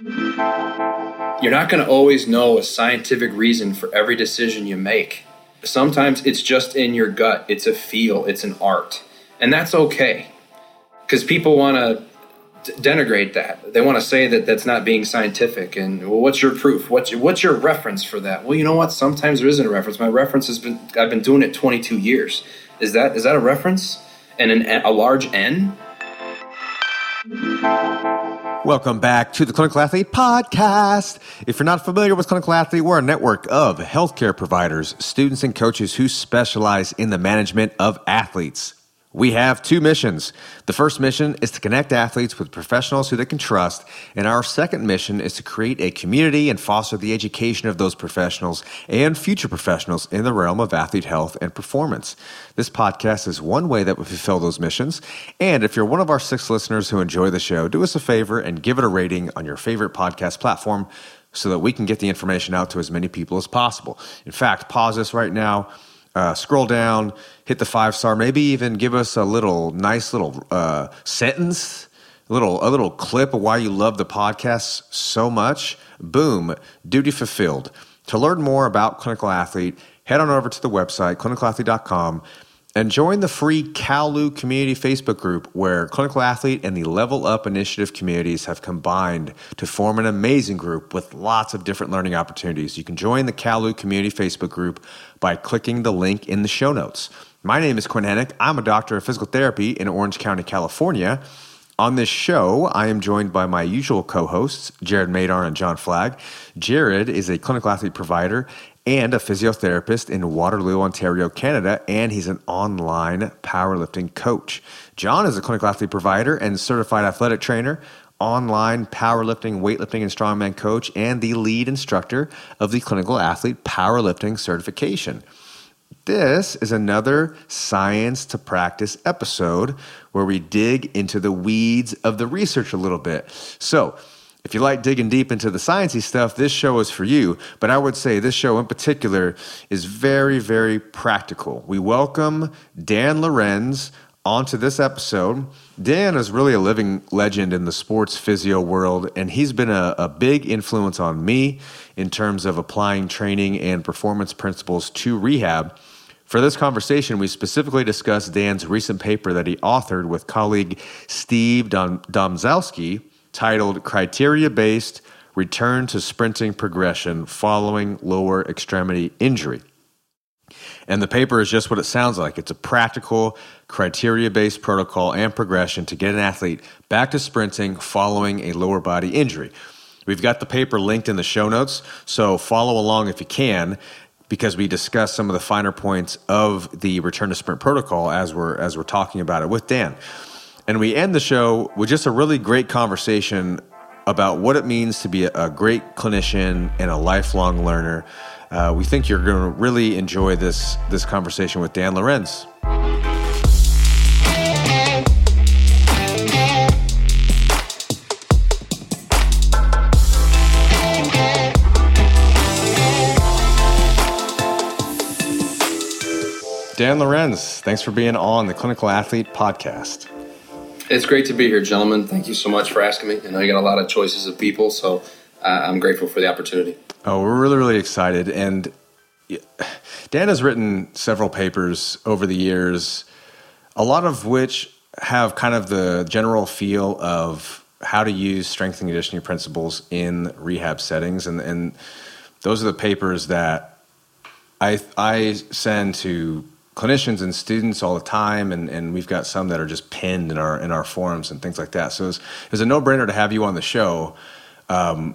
You're not going to always know a scientific reason for every decision you make. Sometimes it's just in your gut, it's a feel, it's an art. And that's okay. Because people want to denigrate that. They want to say that that's not being scientific. And well, what's your proof? What's your, what's your reference for that? Well, you know what? Sometimes there isn't a reference. My reference has been I've been doing it 22 years. Is that is that a reference? And an, a large N? Welcome back to the Clinical Athlete Podcast. If you're not familiar with Clinical Athlete, we're a network of healthcare providers, students, and coaches who specialize in the management of athletes. We have two missions. The first mission is to connect athletes with professionals who they can trust, and our second mission is to create a community and foster the education of those professionals and future professionals in the realm of athlete health and performance. This podcast is one way that we fulfill those missions. And if you're one of our six listeners who enjoy the show, do us a favor and give it a rating on your favorite podcast platform so that we can get the information out to as many people as possible. In fact, pause this right now uh, scroll down, hit the five star, maybe even give us a little nice little uh, sentence, a little a little clip of why you love the podcast so much. Boom, duty fulfilled. To learn more about Clinical Athlete, head on over to the website clinicalathlete.com and join the free CalLU community Facebook group where Clinical Athlete and the Level Up Initiative communities have combined to form an amazing group with lots of different learning opportunities. You can join the CalLU community Facebook group by clicking the link in the show notes. My name is Quinn Henoch. I'm a doctor of physical therapy in Orange County, California. On this show, I am joined by my usual co hosts, Jared Madar and John Flagg. Jared is a clinical athlete provider and a physiotherapist in Waterloo, Ontario, Canada, and he's an online powerlifting coach. John is a clinical athlete provider and certified athletic trainer, online powerlifting, weightlifting, and strongman coach, and the lead instructor of the clinical athlete powerlifting certification. This is another science to practice episode where we dig into the weeds of the research a little bit. So, if you like digging deep into the sciencey stuff, this show is for you. But I would say this show in particular is very, very practical. We welcome Dan Lorenz onto this episode. Dan is really a living legend in the sports physio world, and he's been a, a big influence on me in terms of applying training and performance principles to rehab. For this conversation, we specifically discussed Dan's recent paper that he authored with colleague Steve Dom- Domzalski titled Criteria Based Return to Sprinting Progression Following Lower Extremity Injury. And the paper is just what it sounds like. It's a practical, criteria based protocol and progression to get an athlete back to sprinting following a lower body injury. We've got the paper linked in the show notes, so follow along if you can because we discuss some of the finer points of the return to sprint protocol as we're as we're talking about it with Dan. And we end the show with just a really great conversation about what it means to be a great clinician and a lifelong learner. Uh, we think you're going to really enjoy this this conversation with Dan Lorenz. Dan Lorenz, thanks for being on the Clinical Athlete Podcast. It's great to be here, gentlemen. Thank you so much for asking me. I know you got a lot of choices of people, so uh, I'm grateful for the opportunity. Oh, we're really, really excited. And Dan has written several papers over the years, a lot of which have kind of the general feel of how to use strength and conditioning principles in rehab settings. And, and those are the papers that I, I send to clinicians and students all the time, and, and we've got some that are just pinned in our in our forums and things like that. So it's it's a no brainer to have you on the show. Um,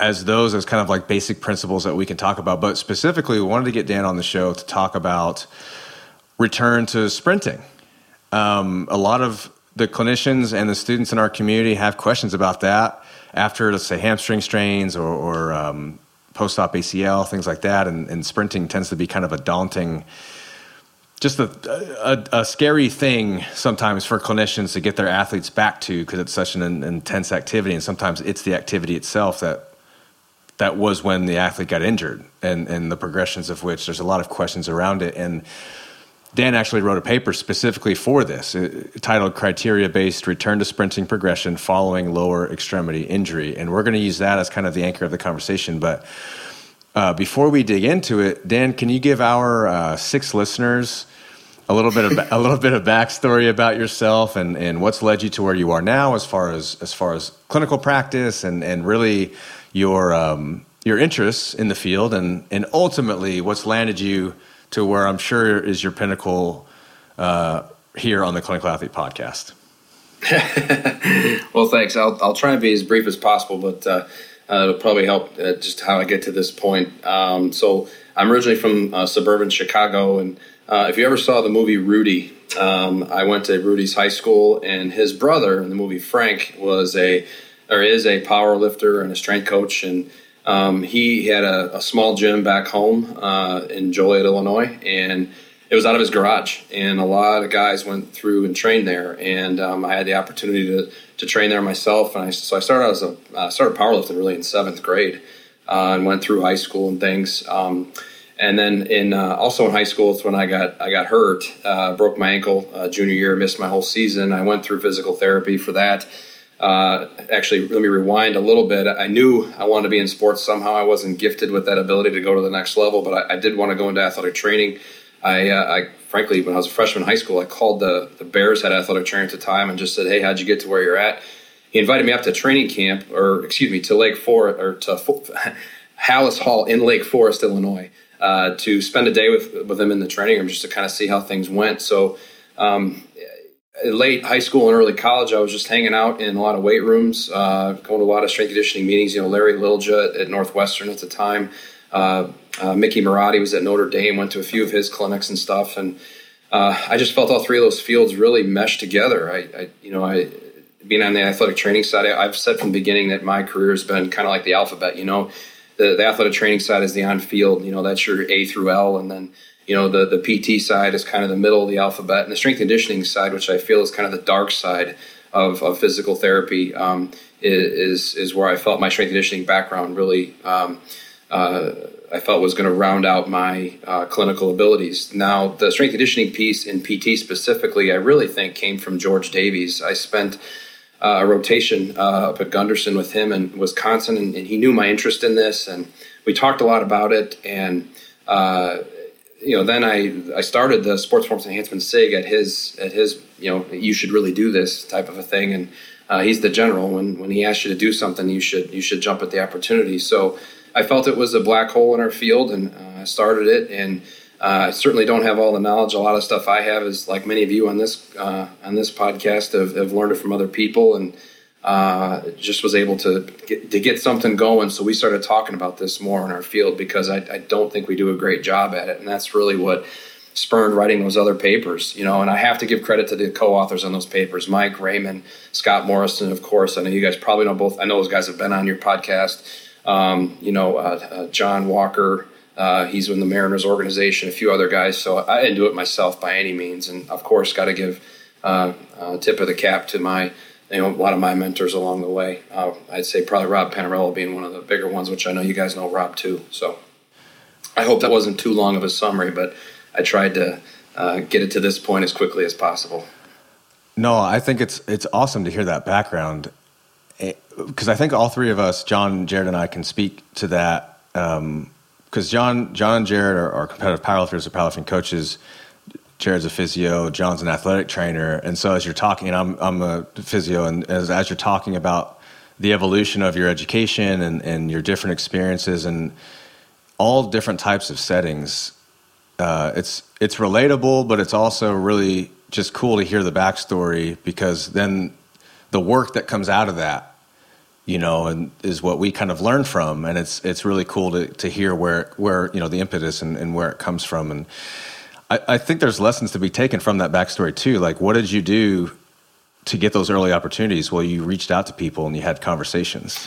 as those as kind of like basic principles that we can talk about, but specifically, we wanted to get Dan on the show to talk about return to sprinting. Um, a lot of the clinicians and the students in our community have questions about that after, let's say, hamstring strains or, or um, post-op ACL, things like that, and, and sprinting tends to be kind of a daunting just a, a, a, scary thing sometimes for clinicians to get their athletes back to because it's such an, intense activity, and sometimes it's the activity itself that that was when the athlete got injured, and and the progressions of which there's a lot of questions around it. And Dan actually wrote a paper specifically for this, uh, titled "Criteria Based Return to Sprinting Progression Following Lower Extremity Injury," and we're going to use that as kind of the anchor of the conversation. But uh, before we dig into it, Dan, can you give our uh, six listeners a little bit of a little bit of backstory about yourself and, and what's led you to where you are now, as far as as far as clinical practice and and really your um, your interests in the field and and ultimately what's landed you to where I'm sure is your pinnacle uh, here on the Clinical Athlete Podcast. well, thanks. I'll I'll try and be as brief as possible, but uh, uh, it'll probably help uh, just how I get to this point. Um, so I'm originally from uh, suburban Chicago, and uh, if you ever saw the movie Rudy, um, I went to Rudy's high school, and his brother in the movie Frank was a or is a power lifter and a strength coach, and um, he had a, a, small gym back home uh, in Joliet, Illinois, and it was out of his garage. And a lot of guys went through and trained there, and um, I had the opportunity to, to train there myself. And I, so I started as a uh, started powerlifting really in seventh grade, uh, and went through high school and things. Um, and then in uh, also in high school, it's when I got I got hurt, uh, broke my ankle uh, junior year, missed my whole season. I went through physical therapy for that uh, actually, let me rewind a little bit. I knew I wanted to be in sports somehow. I wasn't gifted with that ability to go to the next level, but I, I did want to go into athletic training. I, uh, I, frankly, when I was a freshman in high school, I called the, the Bears head athletic trainer at the time and just said, "Hey, how'd you get to where you're at?" He invited me up to training camp, or excuse me, to Lake Forest or to Halas Hall in Lake Forest, Illinois, uh, to spend a day with with him in the training room just to kind of see how things went. So. Um, late high school and early college, I was just hanging out in a lot of weight rooms, uh, going to a lot of strength conditioning meetings. You know, Larry Lilja at Northwestern at the time, uh, uh, Mickey Marotti was at Notre Dame, went to a few of his clinics and stuff, and uh, I just felt all three of those fields really meshed together. I, I you know, I being on the athletic training side, I, have said from the beginning that my career has been kind of like the alphabet. You know, the, the athletic training side is the on field. You know, that's your A through L, and then you know the the PT side is kind of the middle of the alphabet, and the strength conditioning side, which I feel is kind of the dark side of, of physical therapy, um, is is where I felt my strength conditioning background really. Um, uh, I felt was going to round out my uh, clinical abilities. Now, the strength conditioning piece in PT specifically, I really think came from George Davies. I spent uh, a rotation uh, up at Gundersen with him in Wisconsin, and, and, he knew my interest in this, and we talked a lot about it. And uh, you know, then I I started the sports performance enhancement sig at his at his you know you should really do this type of a thing, and uh, he's the general. When when he asks you to do something, you should you should jump at the opportunity. So I felt it was a black hole in our field, and uh, I started it. And uh, I certainly don't have all the knowledge. A lot of stuff I have is like many of you on this uh, on this podcast have, have learned it from other people, and uh, just was able to get, to get something going. So we started talking about this more in our field because I, I, don't think we do a great job at it, and that's really what spurned writing those other papers. You know, and I have to give credit to the co-authors on those papers: Mike Reiman, Scott Morrison, of course. I know you guys probably know both. I know those guys have been on your podcast. Um, you know, uh, uh, John Walker. Uh, he's in the Mariners organization, a few other guys. So I didn't do it myself by any means, and of course, got to give uh, tip of the cap to my you know, a lot of my mentors along the way. Uh, I'd say probably Rob Panariello being one of the bigger ones, which I know you guys know Rob too. So I hope that wasn't too long of a summary, but I tried to uh, get it to this point as quickly as possible. No, I think it's it's awesome to hear that background because I think all three of us, John, Jared, and I, can speak to that. Because um, John, John, and Jared are, are competitive powerlifters or powerlifting coaches Jared's a physio, John's an athletic trainer, and so as you're talking, and I'm I'm a physio, and as as you're talking about the evolution of your education and and your different experiences and all different types of settings, uh, it's it's relatable, but it's also really just cool to hear the backstory because then the work that comes out of that you know, and is what we kind of learn from, and it's it's really cool to to hear where where you know the impetus and, and where it comes from, and I, I think there's lessons to be taken from that backstory too. Like, what did you do to get those early opportunities? Well, you reached out to people and you had conversations.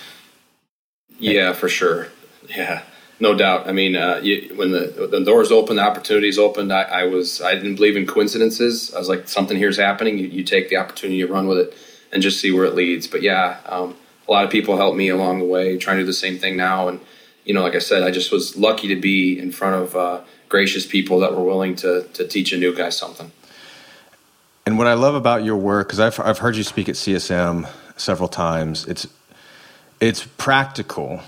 Yeah, for sure. Yeah, no doubt. I mean, uh, you, when the, the doors opened, the opportunities opened. I, I, was I didn't believe in coincidences. I was like, something here's happening. You, you, take the opportunity, you run with it, and just see where it leads. But yeah, um, a lot of people helped me along the way, trying to do the same thing now. And you know, like I said, I just was lucky to be in front of. Uh, gracious people that were willing to to teach a new guy something. And what I love about your work, because I've I've heard you speak at CSM several times, it's it's practical.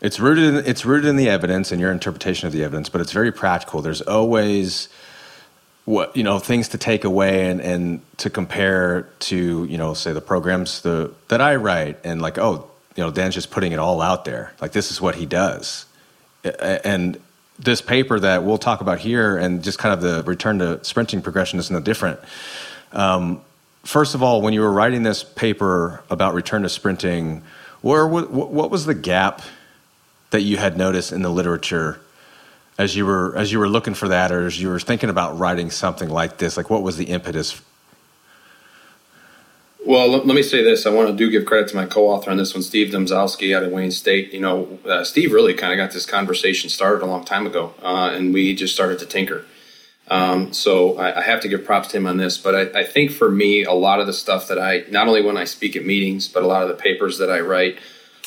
It's rooted in, it's rooted in the evidence and your interpretation of the evidence, but it's very practical. There's always what you know things to take away and, and to compare to you know say the programs the that I write and like oh you know Dan's just putting it all out there like this is what he does and this paper that we'll talk about here and just kind of the return to sprinting progression is no different. Um, first of all, when you were writing this paper about return to sprinting, where what was the gap that you had noticed in the literature as you were as you were looking for that, or as you were thinking about writing something like this? Like, what was the impetus well, let, me say this. I want to do give credit to my co-author on this one, Steve Domzalski out of Wayne State. You know, uh, Steve really kind of got this conversation started a long time ago, uh, and we just started to tinker. Um, so I, I, have to give props to him on this. But I, I, think for me, a lot of the stuff that I, not only when I speak at meetings, but a lot of the papers that I write,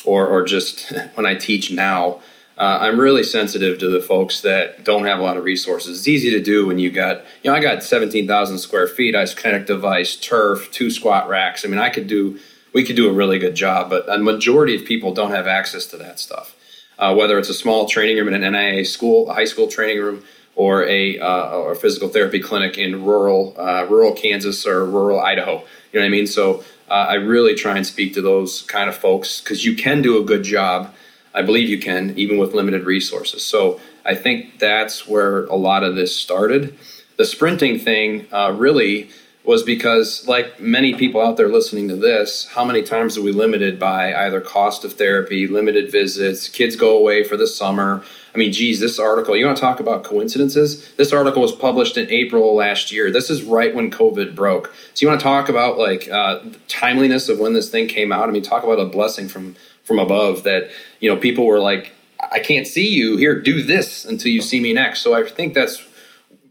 or, or just when I teach now, uh, I'm really sensitive to the folks that don't have a lot of resources. It's easy to do when you got, you know, I got 17,000 square feet, ice isokinetic device, turf, two squat racks. I mean, I could do, we could do a really good job, but a majority of people don't have access to that stuff. Uh, whether it's a small training room in an NAIA school, a high school training room, or a uh, or a physical therapy clinic in rural uh, rural Kansas or rural Idaho. You know what I mean? So uh, I really try and speak to those kind of folks because you can do a good job I believe you can, even with limited resources. So I think that's where a lot of this started. The sprinting thing uh, really was because, like many people out there listening to this, how many times are we limited by either cost of therapy, limited visits, kids go away for the summer? I mean, geez, this article, you want to talk about coincidences? This article was published in April last year. This is right when COVID broke. So you want to talk about like uh, timeliness of when this thing came out? I mean, talk about a blessing from from above that you know people were like i can't see you. Here do this until you see me next. So i think that's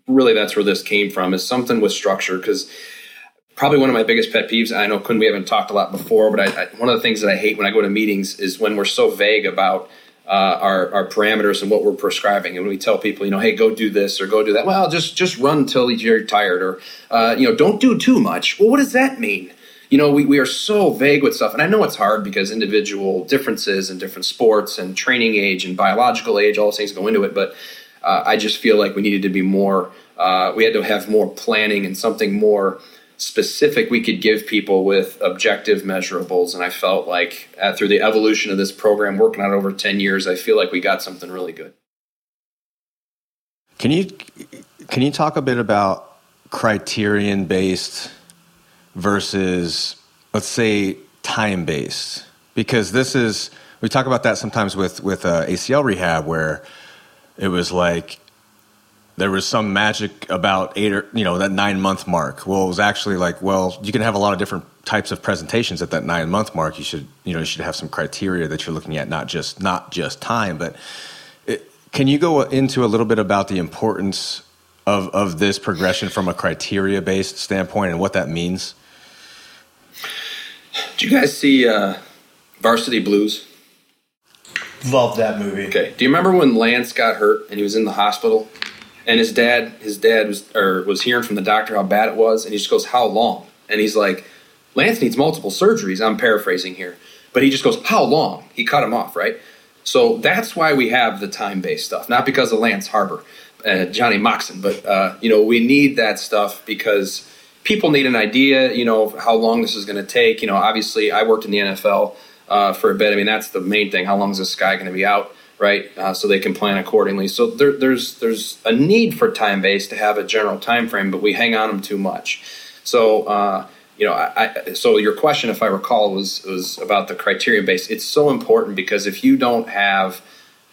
really that's where this came from is something with structure because probably one of my biggest pet peeves i know Quinn, we haven't talked a lot before but I, I, one of the things that i hate when i go to meetings is when we're so vague about uh, our, our parameters and what we're prescribing. And when we tell people you know hey go do this or go do that. Well just just run until you're tired or uh, you know don't do too much. Well what does that mean you know, we, we are so vague with stuff. And I know it's hard because individual differences in different sports and training age and biological age, all those things go into it. But uh, I just feel like we needed to be more, uh, we had to have more planning and something more specific we could give people with objective measurables. And I felt like uh, through the evolution of this program, working on it over 10 years, I feel like we got something really good. Can you, can you talk a bit about criterion based versus let's say time based because this is we talk about that sometimes with with uh, ACL rehab where it was like there was some magic about eight or you know that nine month mark. Well, it was actually like well you can have a lot of different types of presentations at that nine month mark. You should you know you should have some criteria that you're looking at, not just not just time, but. It, can you go into a little bit about the importance of, of this progression from a criteria based standpoint and what that means? Did you guys see uh, Varsity Blues? Love that movie. Okay. Do you remember when Lance got hurt and he was in the hospital, and his dad, his dad was or was hearing from the doctor how bad it was, and he just goes, "How long?" And he's like, "Lance needs multiple surgeries." I'm paraphrasing here, but he just goes, "How long?" He cut him off, right? So that's why we have the time-based stuff, not because of Lance Harbor, uh, Johnny Moxon, but uh, you know we need that stuff because people need an idea, you know, how long this is going to take. You know, obviously, I worked in the NFL uh, for a bit. I mean, that's the main thing. How long is this guy going to be out, right? Uh, so they can plan accordingly. So there, there's there's a need for time base to have a general time frame, but we hang on them too much. So. Uh, you know, I, I, so your question, if I recall, was was about the criteria base. It's so important because if you don't have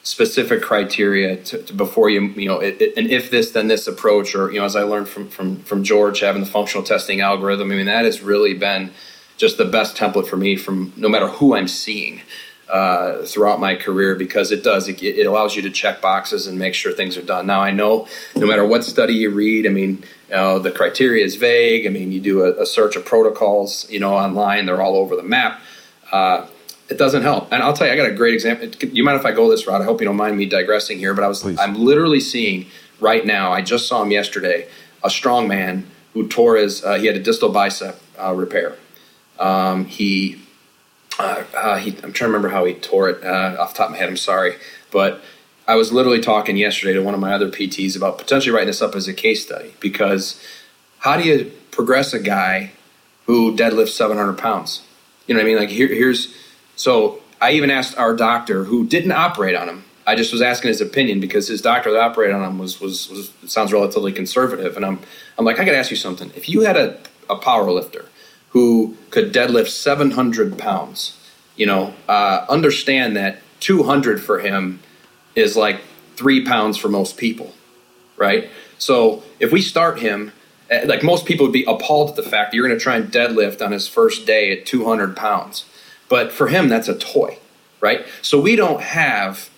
specific criteria to, to before you you know it, it, and if this then this approach or you know as I learned from from from George having the functional testing algorithm I mean that has really been just the best template for me from no matter who I'm seeing uh, throughout my career because it does it, it, allows you to check boxes and make sure things are done. Now I know no matter what study you read I mean you know, the criteria is vague. I mean you do a, a search of protocols you know online they're all over the map. Uh, it doesn't help. And I'll tell you, I got a great example. You mind if I go this route? I hope you don't mind me digressing here, but I was, Please. I'm literally seeing right now. I just saw him yesterday. A strong man who tore his. Uh, he had a distal bicep uh, repair. Um, he, uh, uh, he. I'm trying to remember how he tore it uh, off the top of my head. I'm sorry, but I was literally talking yesterday to one of my other PTs about potentially writing this up as a case study because how do you progress a guy who deadlifts 700 pounds? You know what I mean? Like here, here's so I even asked our doctor who didn't operate on him. I just was asking his opinion because his doctor that operated on him was was, was sounds relatively conservative, and I'm I'm like I got to ask you something. If you had a a power lifter who could deadlift 700 pounds, you know, uh, understand that 200 for him is like three pounds for most people, right? So if we start him, eh, like most people would be appalled at the fact that you're going to try and deadlift on his first day at 200 pounds. But for him, that's a toy, right? So we don't have,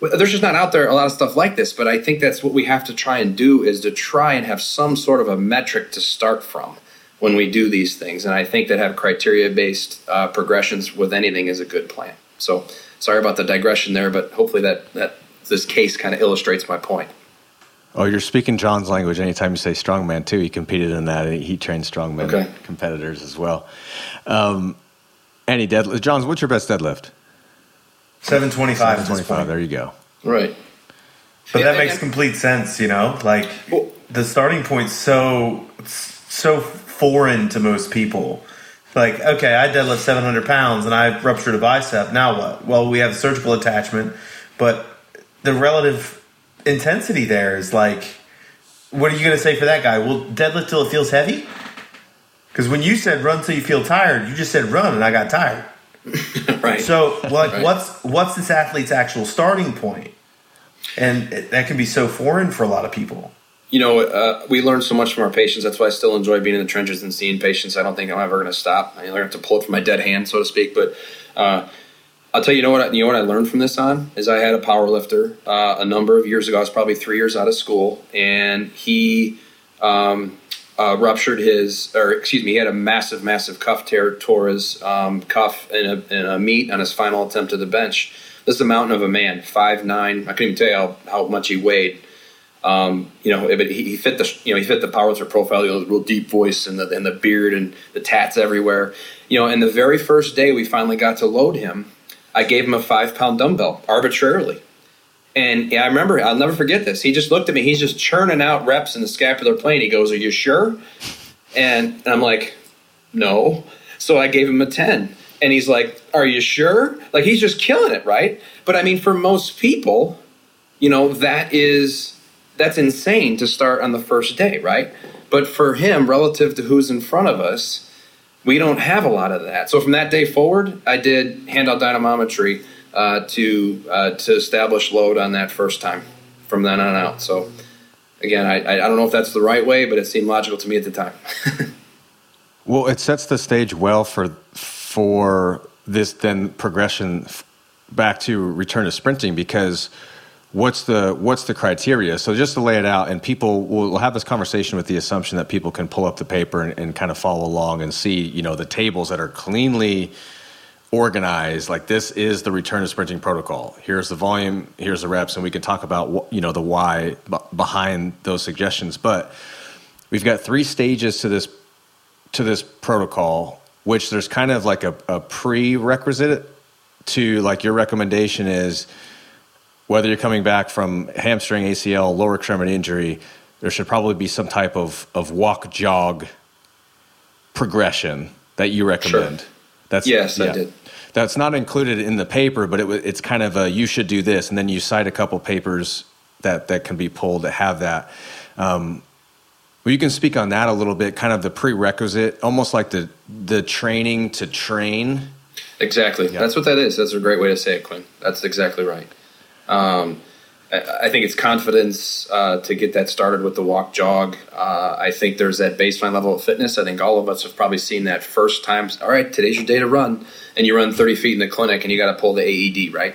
there's just not out there a lot of stuff like this, but I think that's what we have to try and do is to try and have some sort of a metric to start from when we do these things. And I think that have criteria based uh, progressions with anything is a good plan. So sorry about the digression there, but hopefully that, that this case kind of illustrates my point. Oh, you're speaking John's language anytime you say strongman too. He competed in that. He trained strongman okay. competitors as well. Um, any deadlift? John's, what's your best deadlift? 725. 725. There you go. Right. But yeah, that makes complete sense, you know? Like well, the starting point's so so foreign to most people. Like, okay, I deadlift 700 pounds and I ruptured a bicep. Now what? Well, we have a surgical attachment, but the relative intensity there is like, what are you going to say for that guy? Well, deadlift till it feels heavy? Because when you said run till you feel tired, you just said run, and I got tired. right. So, like, right. what's what's this athlete's actual starting point? And that can be so foreign for a lot of people. You know, uh, we learn so much from our patients. That's why I still enjoy being in the trenches and seeing patients. I don't think I'm ever going to stop. I learn to pull it from my dead hand, so to speak. But uh, I'll tell you, you know what? You know what I learned from this on is I had a power lifter uh, a number of years ago. I was probably three years out of school, and he um, uh, ruptured his, or excuse me, he had a massive, massive cuff tear, tore his um, cuff in a, in a, meet on his final attempt to the bench. This is a mountain of a man, five nine. I couldn't even tell you how, how much he weighed. Um, you know, but he, he, fit the you know he fit the powerlifter profile. You know, the real deep voice and the and the beard and the tats everywhere. You know, and the very first day we finally got to load him, I gave him a five pound dumbbell arbitrarily and I remember, I'll never forget this. He just looked at me. He's just churning out reps in the scapular plane. He goes, Are you sure? And, and I'm like, No. So I gave him a 10. And he's like, Are you sure? Like, he's just killing it, right? But I mean, for most people, you know, that is, that's insane to start on the first day, right? But for him, relative to who's in front of us, we don't have a lot of that. So from that day forward, I did handout dynamometry uh, to uh, to establish load on that first time from then on out. So again, I, I don't know if that's the right way, but it seemed logical to me at the time. well, it sets the stage well for for this then progression back to return to sprinting because what's the what's the criteria so just to lay it out and people will have this conversation with the assumption that people can pull up the paper and, and kind of follow along and see you know the tables that are cleanly organized like this is the return to sprinting protocol here's the volume here's the reps and we can talk about you know the why behind those suggestions but we've got three stages to this to this protocol which there's kind of like a, a prerequisite to like your recommendation is whether you're coming back from hamstring acl lower extremity injury there should probably be some type of of walk jog progression that you recommend sure. That's yes, yeah. I did that's not included in the paper, but it, it's kind of a you should do this, and then you cite a couple papers that that can be pulled that have that. Um, well, you can speak on that a little bit, kind of the prerequisite, almost like the the training to train. Exactly, yeah. that's what that is. That's a great way to say it, Quinn. That's exactly right. Um, I think it's confidence uh, to get that started with the walk jog. Uh, I think there's that baseline level of fitness. I think all of us have probably seen that first time. All right, today's your day to run, and you run 30 feet in the clinic, and you got to pull the AED, right?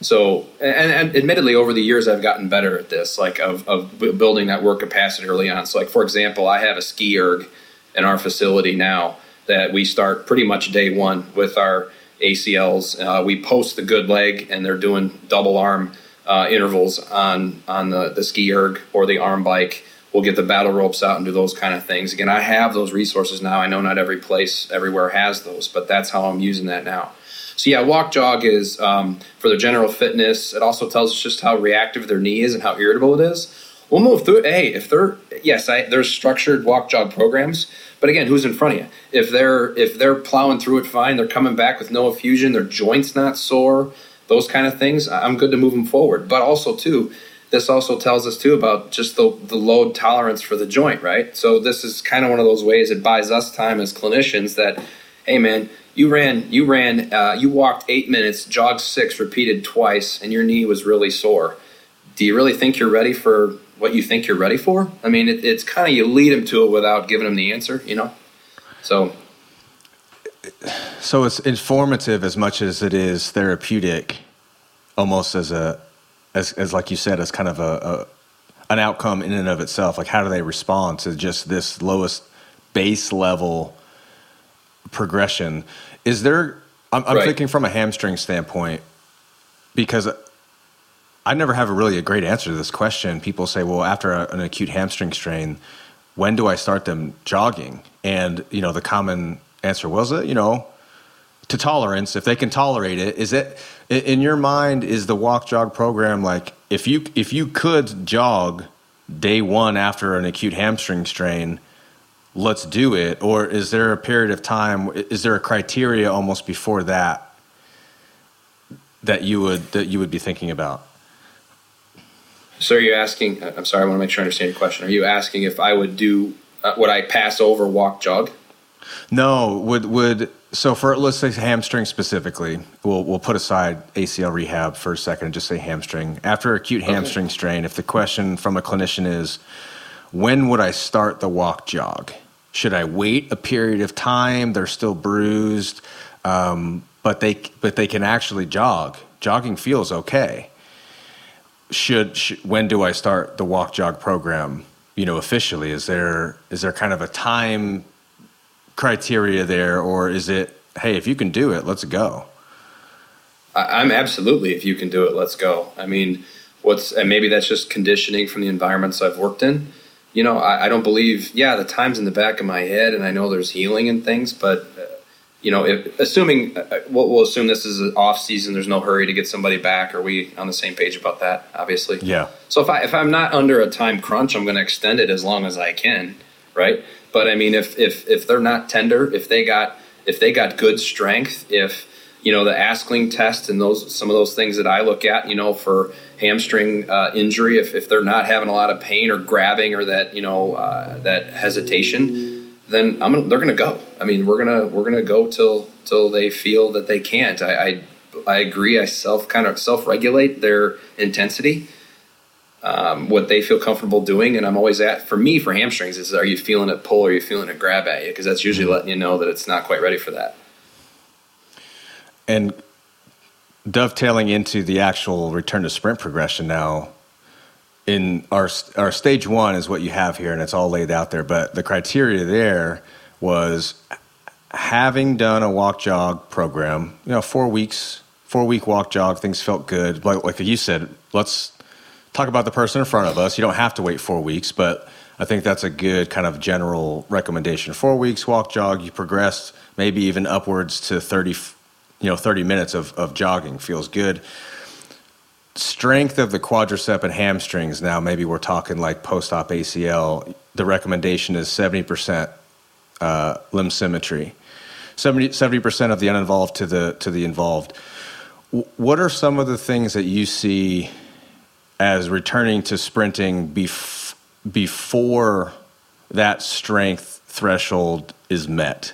So, and, and, admittedly, over the years, I've gotten better at this, like of, of building that work capacity early on. So, like for example, I have a ski erg in our facility now that we start pretty much day one with our ACLs. Uh, we post the good leg, and they're doing double arm uh, intervals on on the the ski erg or the arm bike. We'll get the battle ropes out and do those kind of things. Again, I have those resources now. I know not every place everywhere has those, but that's how I'm using that now. So yeah, walk jog is um, for their general fitness. It also tells us just how reactive their knee is and how irritable it is. We'll move through it. Hey, if they're yes, I, there's structured walk jog programs, but again, who's in front of you? If they're if they're plowing through it fine, they're coming back with no effusion, their joints not sore, those kind of things. I'm good to move them forward. But also too, this also tells us too about just the, the load tolerance for the joint, right? So this is kind of one of those ways it buys us time as clinicians that, hey man, you ran you ran uh, you walked eight minutes, jogged six, repeated twice, and your knee was really sore. Do you really think you're ready for what you think you're ready for? I mean, it, it's kind of you lead them to it without giving them the answer, you know. So, so it's informative as much as it is therapeutic, almost as a, as, as like you said, as kind of a, a an outcome in and of itself. Like, how do they respond to just this lowest base level progression? Is there? I'm, I'm right. thinking from a hamstring standpoint because I never have a really a great answer to this question. People say, well, after a, an acute hamstring strain, when do I start them jogging? And, you know, the common answer was it, you know, to tolerance, if they can tolerate it, is it in your mind, is the walk jog program like if you if you could jog day one after an acute hamstring strain, let's do it? Or is there a period of time is there a criteria almost before that that you would that you would be thinking about? So are you asking? I'm sorry, I want to make sure I understand your question. Are you asking if I would do? Uh, would I pass over walk jog? No. Would would so for let's say hamstring specifically, we'll we'll put aside ACL rehab for a second and just say hamstring. After acute hamstring okay. strain, if the question from a clinician is, when would I start the walk jog? Should I wait a period of time? They're still bruised, um, but they but they can actually jog. Jogging feels okay should, should when do I start the walk jog program? You know, officially, is there is there kind of a time criteria there, or is it hey, if you can do it, let's go? I'm absolutely if you can do it, let's go. I mean, what's and maybe that's just conditioning from the environments I've worked in. You know, I, I don't believe. Yeah, the time's in the back of my head, and I know there's healing and things, but you know, if, assuming uh, uh, we'll, we'll, assume this is an off season, there's no hurry to get somebody back. Are we on the same page about that? Obviously, yeah. So if I if I'm not under a time crunch, I'm going to extend it as long as I can, right? But I mean, if if if they're not tender, if they got if they got good strength, if you know the Askling test and those some of those things that I look at, you know, for hamstring uh, injury, if if they're not having a lot of pain or grabbing or that you know uh, that hesitation then I'm gonna, they're going to go. I mean, we're gonna we're gonna go till till they feel that they can't. I I, I agree. I self kind of self regulate their intensity, um, what they feel comfortable doing, and I'm always at for me for hamstrings is are you feeling it pull or are you feeling it grab at you because that's usually letting you know that it's not quite ready for that. And dovetailing into the actual return to sprint progression now in our our stage one is what you have here, and it's all laid out there. But the criteria there was having done a walk jog program. You know, four weeks, four week walk jog. Things felt good. Like like you said, let's talk about the person in front of us. You don't have to wait four weeks, but I think that's a good kind of general recommendation. Four weeks walk jog. You progress maybe even upwards to thirty. You know, thirty minutes of of jogging feels good strength of the quadricep and hamstrings now maybe we're talking like post-op acl the recommendation is 70% uh, limb symmetry 70, percent of the uninvolved to the to the involved what are some of the things that you see as returning to sprinting bef- before that strength threshold is met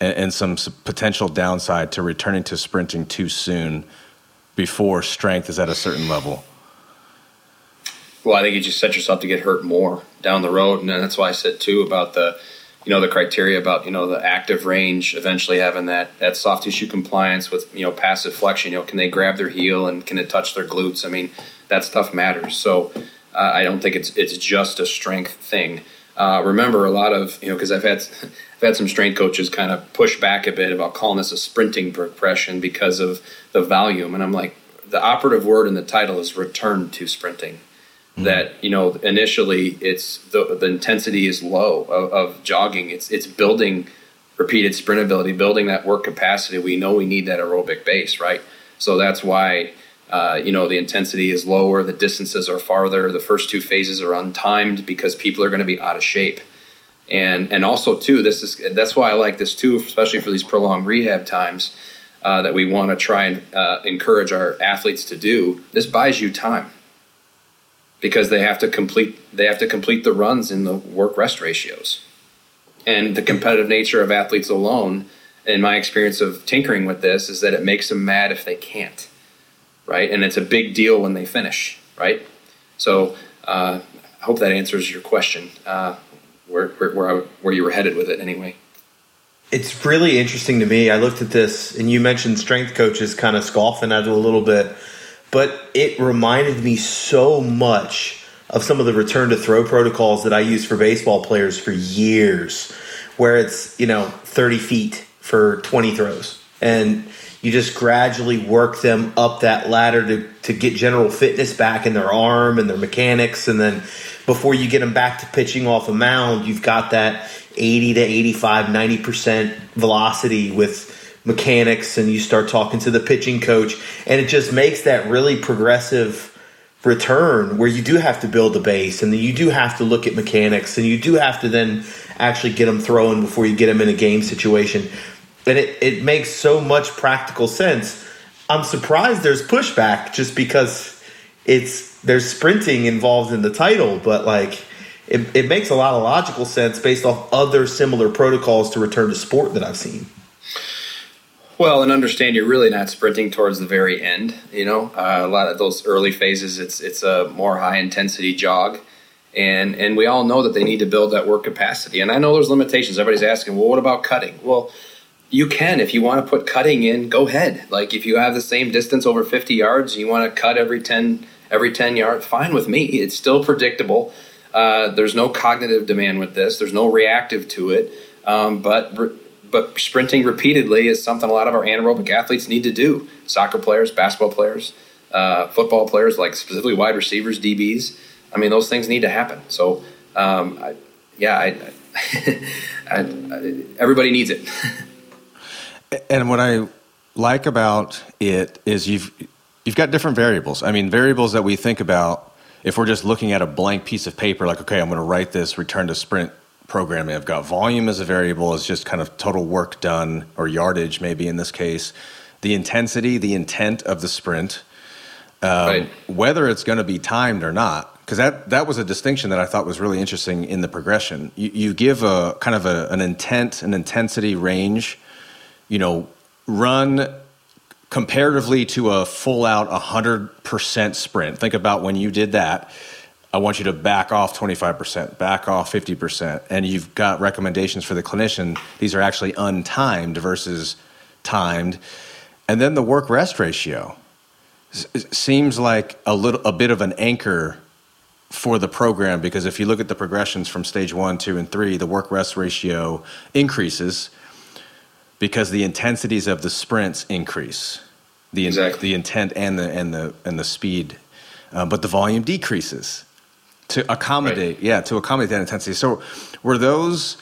and, and some potential downside to returning to sprinting too soon before strength is at a certain level? Well, I think you just set yourself to get hurt more down the road, and that's why I said too about the, you know, the criteria about you know the active range eventually having that that soft tissue compliance with you know passive flexion. You know, can they grab their heel and can it touch their glutes? I mean, that stuff matters. So uh, I don't think it's it's just a strength thing. Uh, remember, a lot of you know because I've had I've had some strength coaches kind of push back a bit about calling this a sprinting progression because of the volume, and I'm like, the operative word in the title is return to sprinting. Mm-hmm. That you know initially it's the the intensity is low of, of jogging. It's it's building repeated sprint ability, building that work capacity. We know we need that aerobic base, right? So that's why uh, you know the intensity is lower, the distances are farther, the first two phases are untimed because people are going to be out of shape. And and also too, this is that's why I like this too, especially for these prolonged rehab times uh, that we want to try and uh, encourage our athletes to do. This buys you time because they have to complete they have to complete the runs in the work rest ratios and the competitive nature of athletes alone in my experience of tinkering with this is that it makes them mad if they can't right? And it's a big deal when they finish right? So uh, i hope that answers your question uh, where, where, where, I, where you were headed with it anyway. It's really interesting to me. I looked at this and you mentioned strength coaches kind of scoffing at it a little bit but it reminded me so much of some of the return to throw protocols that I use for baseball players for years, where it's, you know, 30 feet for 20 throws. And you just gradually work them up that ladder to, to get general fitness back in their arm and their mechanics. And then before you get them back to pitching off a mound, you've got that 80 to 85, 90% velocity with mechanics and you start talking to the pitching coach and it just makes that really progressive return where you do have to build a base and you do have to look at mechanics and you do have to then actually get them throwing before you get them in a game situation and it, it makes so much practical sense i'm surprised there's pushback just because it's there's sprinting involved in the title but like it, it makes a lot of logical sense based off other similar protocols to return to sport that i've seen well, and understand you're really not sprinting towards the very end. You know, uh, a lot of those early phases, it's it's a more high intensity jog, and and we all know that they need to build that work capacity. And I know there's limitations. Everybody's asking, well, what about cutting? Well, you can if you want to put cutting in. Go ahead. Like if you have the same distance over 50 yards, you want to cut every 10 every 10 yards. Fine with me. It's still predictable. Uh, there's no cognitive demand with this. There's no reactive to it. Um, but but sprinting repeatedly is something a lot of our anaerobic athletes need to do. Soccer players, basketball players, uh, football players, like specifically wide receivers, DBs. I mean, those things need to happen. So, um, I, yeah, I, I, everybody needs it. and what I like about it is you've you've got different variables. I mean, variables that we think about if we're just looking at a blank piece of paper, like, okay, I'm going to write this return to sprint programming. I've got volume as a variable, as just kind of total work done or yardage, maybe in this case. The intensity, the intent of the sprint, um, right. whether it's going to be timed or not. Because that, that was a distinction that I thought was really interesting in the progression. You, you give a kind of a, an intent, an intensity range, you know, run comparatively to a full out 100% sprint. Think about when you did that I want you to back off 25%, back off 50%. And you've got recommendations for the clinician. These are actually untimed versus timed. And then the work rest ratio seems like a little a bit of an anchor for the program because if you look at the progressions from stage 1, 2 and 3, the work rest ratio increases because the intensities of the sprints increase. The, exactly. the intent and the and the and the speed uh, but the volume decreases to accommodate right. yeah to accommodate that intensity so were those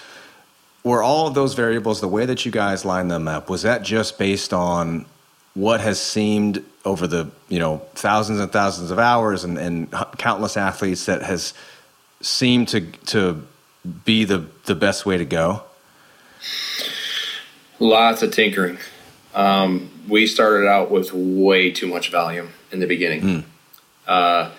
were all of those variables the way that you guys lined them up was that just based on what has seemed over the you know thousands and thousands of hours and, and countless athletes that has seemed to to be the the best way to go lots of tinkering um, we started out with way too much volume in the beginning mm. uh,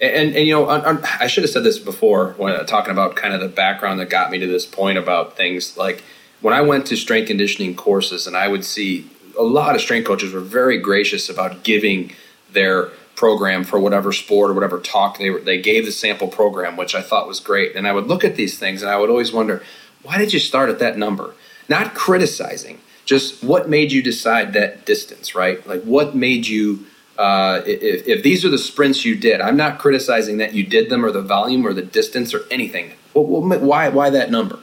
and, and you know, I should have said this before when uh, talking about kind of the background that got me to this point about things like when I went to strength conditioning courses, and I would see a lot of strength coaches were very gracious about giving their program for whatever sport or whatever talk they were, they gave the sample program, which I thought was great. And I would look at these things, and I would always wonder, why did you start at that number? Not criticizing, just what made you decide that distance, right? Like what made you uh, if, if, these are the sprints you did, I'm not criticizing that you did them or the volume or the distance or anything. Well, why, why that number?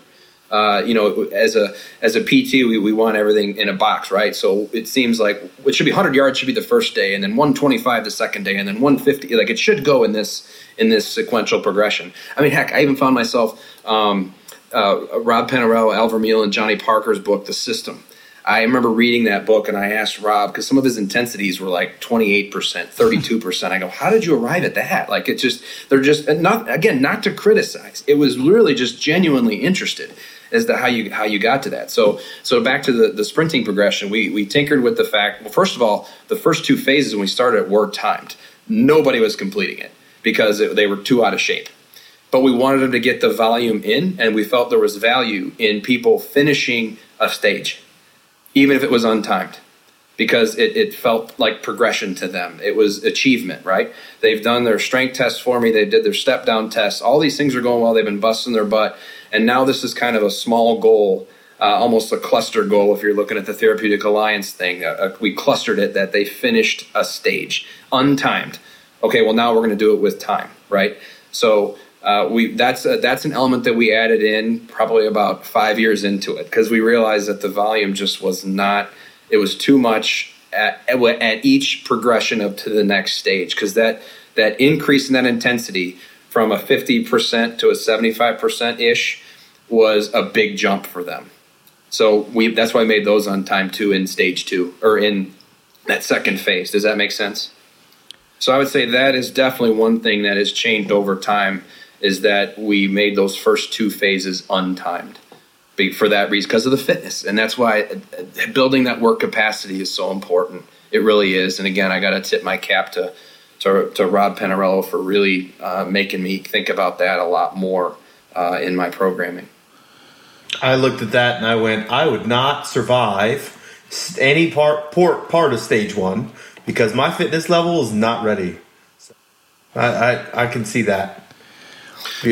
Uh, you know, as a as a PT, we, we want everything in a box, right? So it seems like it should be 100 yards should be the first day, and then 125 the second day, and then 150. Like it should go in this in this sequential progression. I mean, heck, I even found myself um, uh, Rob Panariello, Al Vermeil, and Johnny Parker's book, The System. I remember reading that book, and I asked Rob because some of his intensities were like 28 percent, 32 percent. I go, "How did you arrive at that?" Like it just they're just not again not to criticize. It was really just genuinely interested as to how you how you got to that. So so back to the, the sprinting progression, we we tinkered with the fact. Well, first of all, the first two phases when we started were timed. Nobody was completing it because it, they were too out of shape. But we wanted them to get the volume in, and we felt there was value in people finishing a stage, even if it was untimed because it, it felt like progression to them. It was achievement, right? They've done their strength tests for me. They did their step down tests. All these things are going well. They've been busting their butt. And now this is kind of a small goal, uh, almost a cluster goal if you're looking at the therapeutic alliance thing. Uh, uh we clustered it that they finished a stage untimed. Okay, well now we're going to do it with time, right? So uh, we that's a, that's an element that we added in probably about five years into it because we realized that the volume just was not. It was too much at, at each progression up to the next stage because that that increase in that intensity from a 50% to a 75% ish was a big jump for them. So we that's why I made those on time two in stage two or in that second phase. Does that make sense? So I would say that is definitely one thing that has changed over time is that we made those first two phases untimed for that reason because of the fitness and that's why uh, building that work capacity is so important it really is and again i got to tip my cap to to, to rob Panariello for really uh, making me think about that a lot more uh, in my programming. I looked at that and I went, I would not survive any part part, part of stage one because my fitness level is not ready. I, I, I can see that.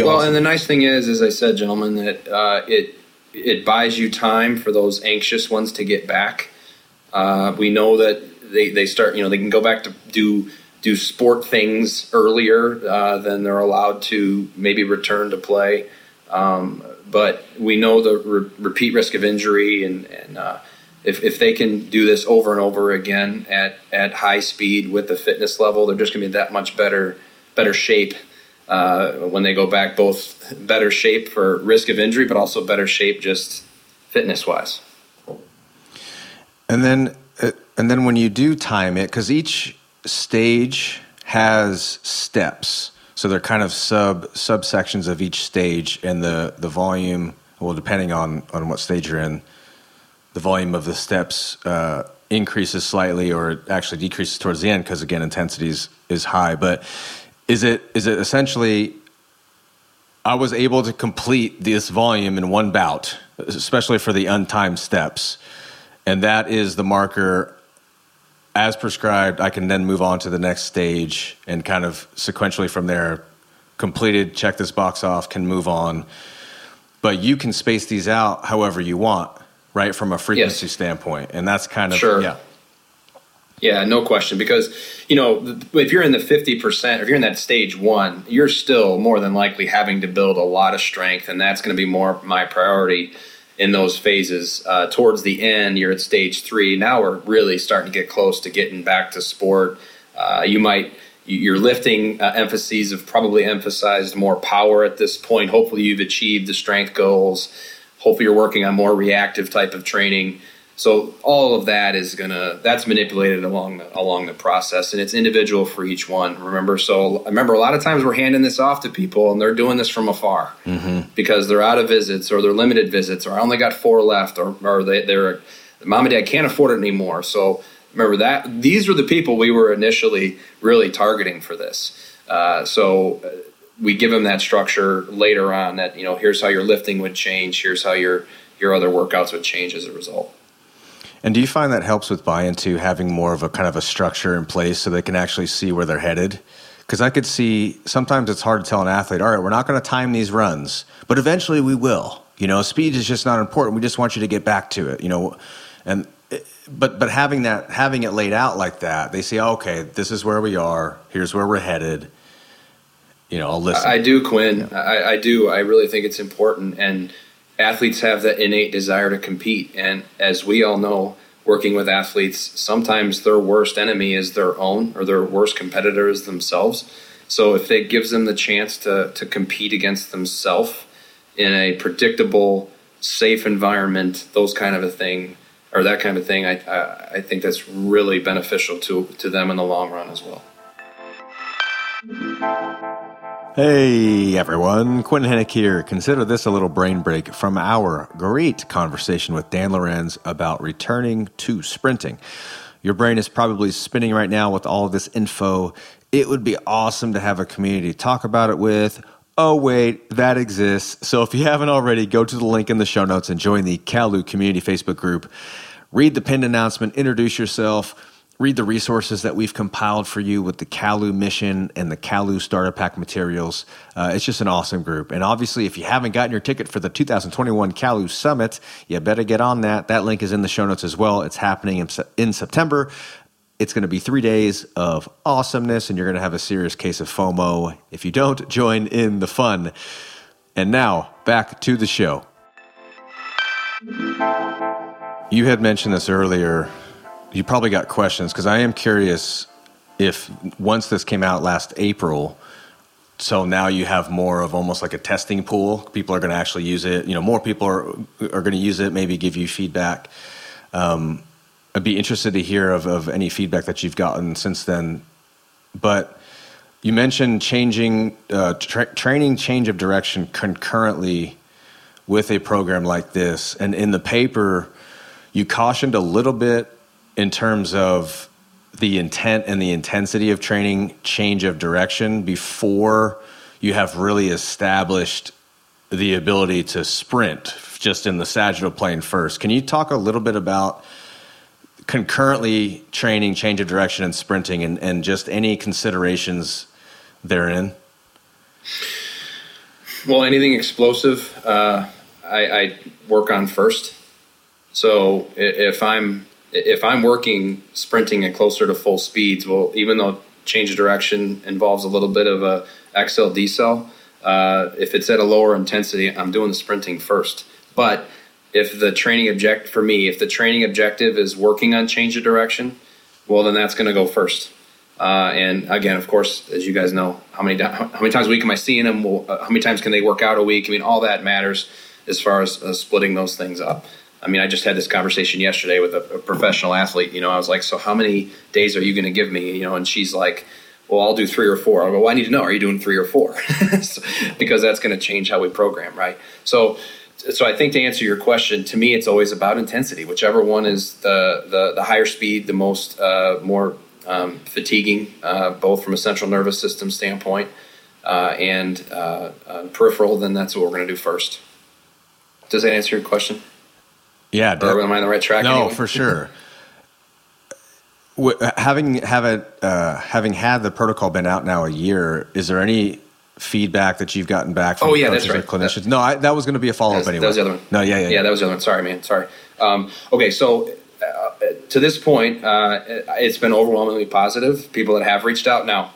Well, awesome. and the nice thing is, as I said, gentlemen, that uh, it it buys you time for those anxious ones to get back. Uh, we know that they, they start, you know, they can go back to do do sport things earlier uh, than they're allowed to maybe return to play. Um, but we know the re- repeat risk of injury, and, and uh, if, if they can do this over and over again at, at high speed with the fitness level, they're just going to be that much better better shape uh, when they go back. Both better shape for risk of injury, but also better shape just fitness wise. And then, uh, and then when you do time it, because each stage has steps. So they're kind of sub subsections of each stage, and the the volume, well, depending on on what stage you're in, the volume of the steps uh, increases slightly, or actually decreases towards the end because again, intensity is, is high. But is it is it essentially? I was able to complete this volume in one bout, especially for the untimed steps, and that is the marker as prescribed, I can then move on to the next stage and kind of sequentially from there, completed, check this box off, can move on. But you can space these out however you want, right, from a frequency yes. standpoint. And that's kind of, sure. yeah. Yeah, no question. Because, you know, if you're in the 50%, if you're in that stage one, you're still more than likely having to build a lot of strength. And that's going to be more my priority in those phases. Uh, towards the end, you're at stage three. Now we're really starting to get close to getting back to sport. Uh, you might your lifting uh, emphases have probably emphasized more power at this point. Hopefully, you've achieved the strength goals. Hopefully, you're working on more reactive type of training. So all of that is gonna that's manipulated along the, along the process, and it's individual for each one. Remember, so I remember a lot of times we're handing this off to people, and they're doing this from afar mm-hmm. because they're out of visits or they're limited visits, or I only got four left, or, or they, they're mom and dad can't afford it anymore. So remember that these were the people we were initially really targeting for this. Uh, so we give them that structure later on. That you know, here's how your lifting would change. Here's how your your other workouts would change as a result. And do you find that helps with buy into having more of a kind of a structure in place so they can actually see where they're headed? Because I could see sometimes it's hard to tell an athlete, all right, we're not going to time these runs, but eventually we will. You know, speed is just not important. We just want you to get back to it. You know, and eh, but but having that having it laid out like that, they say, oh, okay, this is where we are. Here's where we're headed. You know, I'll listen. I do, Quinn. I, I do. I really think it's important, and athletes have that innate desire to compete. And as we all know, working with athletes, sometimes their worst enemy is their own or their worst competitor is themselves. So if it gives them the chance to, to compete against themselves in a predictable, safe environment, those kind of a thing, or that kind of a thing, I, I, I think that's really beneficial to, to them in the long run as well. Hey everyone, Quinn Henoch here. Consider this a little brain break from our great conversation with Dan Lorenz about returning to sprinting. Your brain is probably spinning right now with all this info. It would be awesome to have a community to talk about it with. Oh, wait, that exists. So if you haven't already, go to the link in the show notes and join the CalLou Community Facebook group. Read the pinned announcement, introduce yourself read the resources that we've compiled for you with the CalLou mission and the CalLou starter pack materials. Uh, it's just an awesome group. And obviously, if you haven't gotten your ticket for the 2021 CalLou Summit, you better get on that. That link is in the show notes as well. It's happening in, in September. It's going to be three days of awesomeness, and you're going to have a serious case of FOMO if you don't join in the fun. And now, back to the show. You had mentioned this earlier you probably got questions because I am curious if once this came out last April, so now you have more of almost like a testing pool. People are going to actually use it. You know, more people are are going to use it. Maybe give you feedback. Um, I'd be interested to hear of, of any feedback that you've gotten since then. But you mentioned changing uh, tra- training change of direction concurrently with a program like this, and in the paper, you cautioned a little bit in terms of the intent and the intensity of training change of direction before you have really established the ability to sprint just in the sagittal plane first. Can you talk a little bit about concurrently training change of direction and sprinting and, and just any considerations therein? Well, anything explosive, uh, I, I work on first. So if I'm if I'm working sprinting at closer to full speeds, well, even though change of direction involves a little bit of a accel decel, uh, if it's at a lower intensity, I'm doing the sprinting first. But if the training object for me, if the training objective is working on change of direction, well, then that's going to go first. Uh, and again, of course, as you guys know, how many how many times a week am I seeing them? Well, uh, how many times can they work out a week? I mean, all that matters as far as uh, splitting those things up. I mean, I just had this conversation yesterday with a, a professional athlete. You know, I was like, "So how many days are you going to give me?" You know, and she's like, "Well, I'll do three or four. I go, "Well, I need to know. Are you doing three or four? so, because that's going to change how we program, right?" So, so I think to answer your question, to me, it's always about intensity. Whichever one is the the, the higher speed, the most uh, more um, fatiguing, uh, both from a central nervous system standpoint uh, and uh, uh, peripheral, then that's what we're going to do first. Does that answer your question? Yeah, or am I on the right track? No, anyway? for sure. having have it, uh, having had the protocol been out now a year, is there any feedback that you've gotten back from oh, yeah, coaches right. clinicians? That, no, I, that was going to be a follow up anyway. That was the other one. No, yeah, yeah, yeah, yeah. that was the other one. Sorry, man. Sorry. Um, okay, so uh, to this point, uh, it's been overwhelmingly positive. People that have reached out now,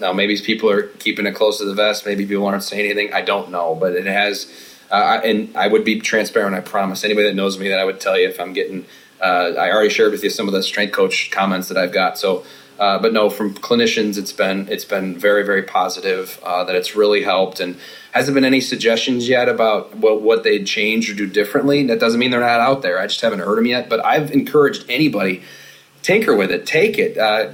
now maybe people are keeping it close to the vest. Maybe people aren't saying anything. I don't know, but it has uh, and I would be transparent. I promise. Anybody that knows me, that I would tell you if I'm getting. Uh, I already shared with you some of the strength coach comments that I've got. So, uh, but no, from clinicians, it's been it's been very very positive. Uh, that it's really helped, and hasn't been any suggestions yet about what what they'd change or do differently. That doesn't mean they're not out there. I just haven't heard them yet. But I've encouraged anybody tinker with it, take it. Uh,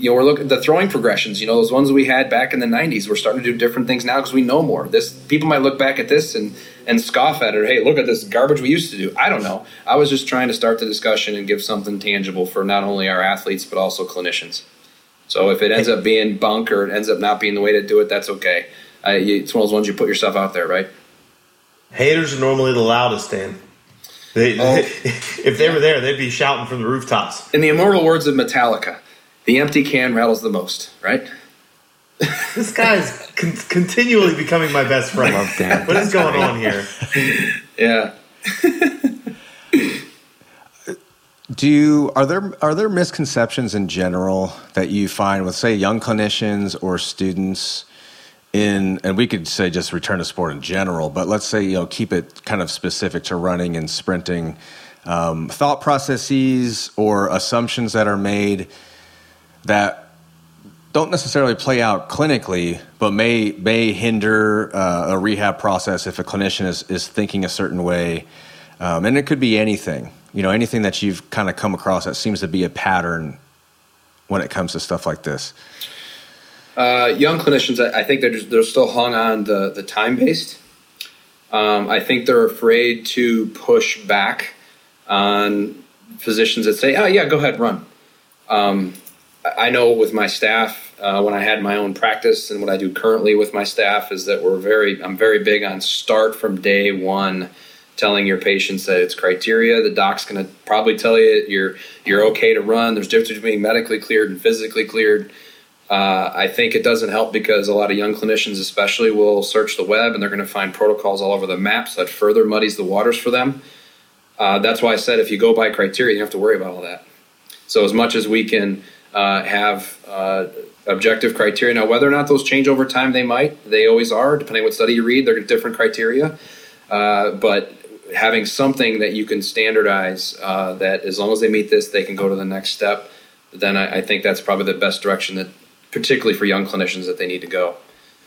you know, we're looking at the throwing progressions. You know, those ones we had back in the '90s. We're starting to do different things now because we know more. This people might look back at this and and scoff at it. Hey, look at this garbage we used to do. I don't know. I was just trying to start the discussion and give something tangible for not only our athletes but also clinicians. So if it ends up being bunk or it ends up not being the way to do it, that's okay. Uh, it's one of those ones you put yourself out there, right? Haters are normally the loudest, Dan. They, oh. they, if they were there, they'd be shouting from the rooftops. In the immortal words of Metallica, the empty can rattles the most, right? this guy's con- continually becoming my best friend. Love Dan. What is going on here? Yeah. Do you are there are there misconceptions in general that you find with say young clinicians or students in and we could say just return to sport in general but let's say you know keep it kind of specific to running and sprinting um, thought processes or assumptions that are made that don't necessarily play out clinically, but may may hinder uh, a rehab process if a clinician is, is thinking a certain way. Um, and it could be anything, you know, anything that you've kind of come across that seems to be a pattern when it comes to stuff like this. Uh, young clinicians, I, think they're just, they're still hung on the the time based. Um, I think they're afraid to push back on physicians that say, "Oh yeah, go ahead, run." Um, I know with my staff, uh, when I had my own practice and what I do currently with my staff is that we're very, I'm very big on start from day one, telling your patients that it's criteria. The doc's going to probably tell you you're you're okay to run. There's difference between medically cleared and physically cleared. Uh, I think it doesn't help because a lot of young clinicians, especially, will search the web and they're going to find protocols all over the map, so that further muddies the waters for them. Uh, that's why I said if you go by criteria, you have to worry about all that. So as much as we can uh, have uh, objective criteria. Now, whether or not those change over time, they might. They always are, depending on what study you read. They're different criteria. Uh, but having something that you can standardize uh, that as long as they meet this, they can go to the next step. Then I, I, think that's probably the best direction that, particularly for young clinicians, that they need to go.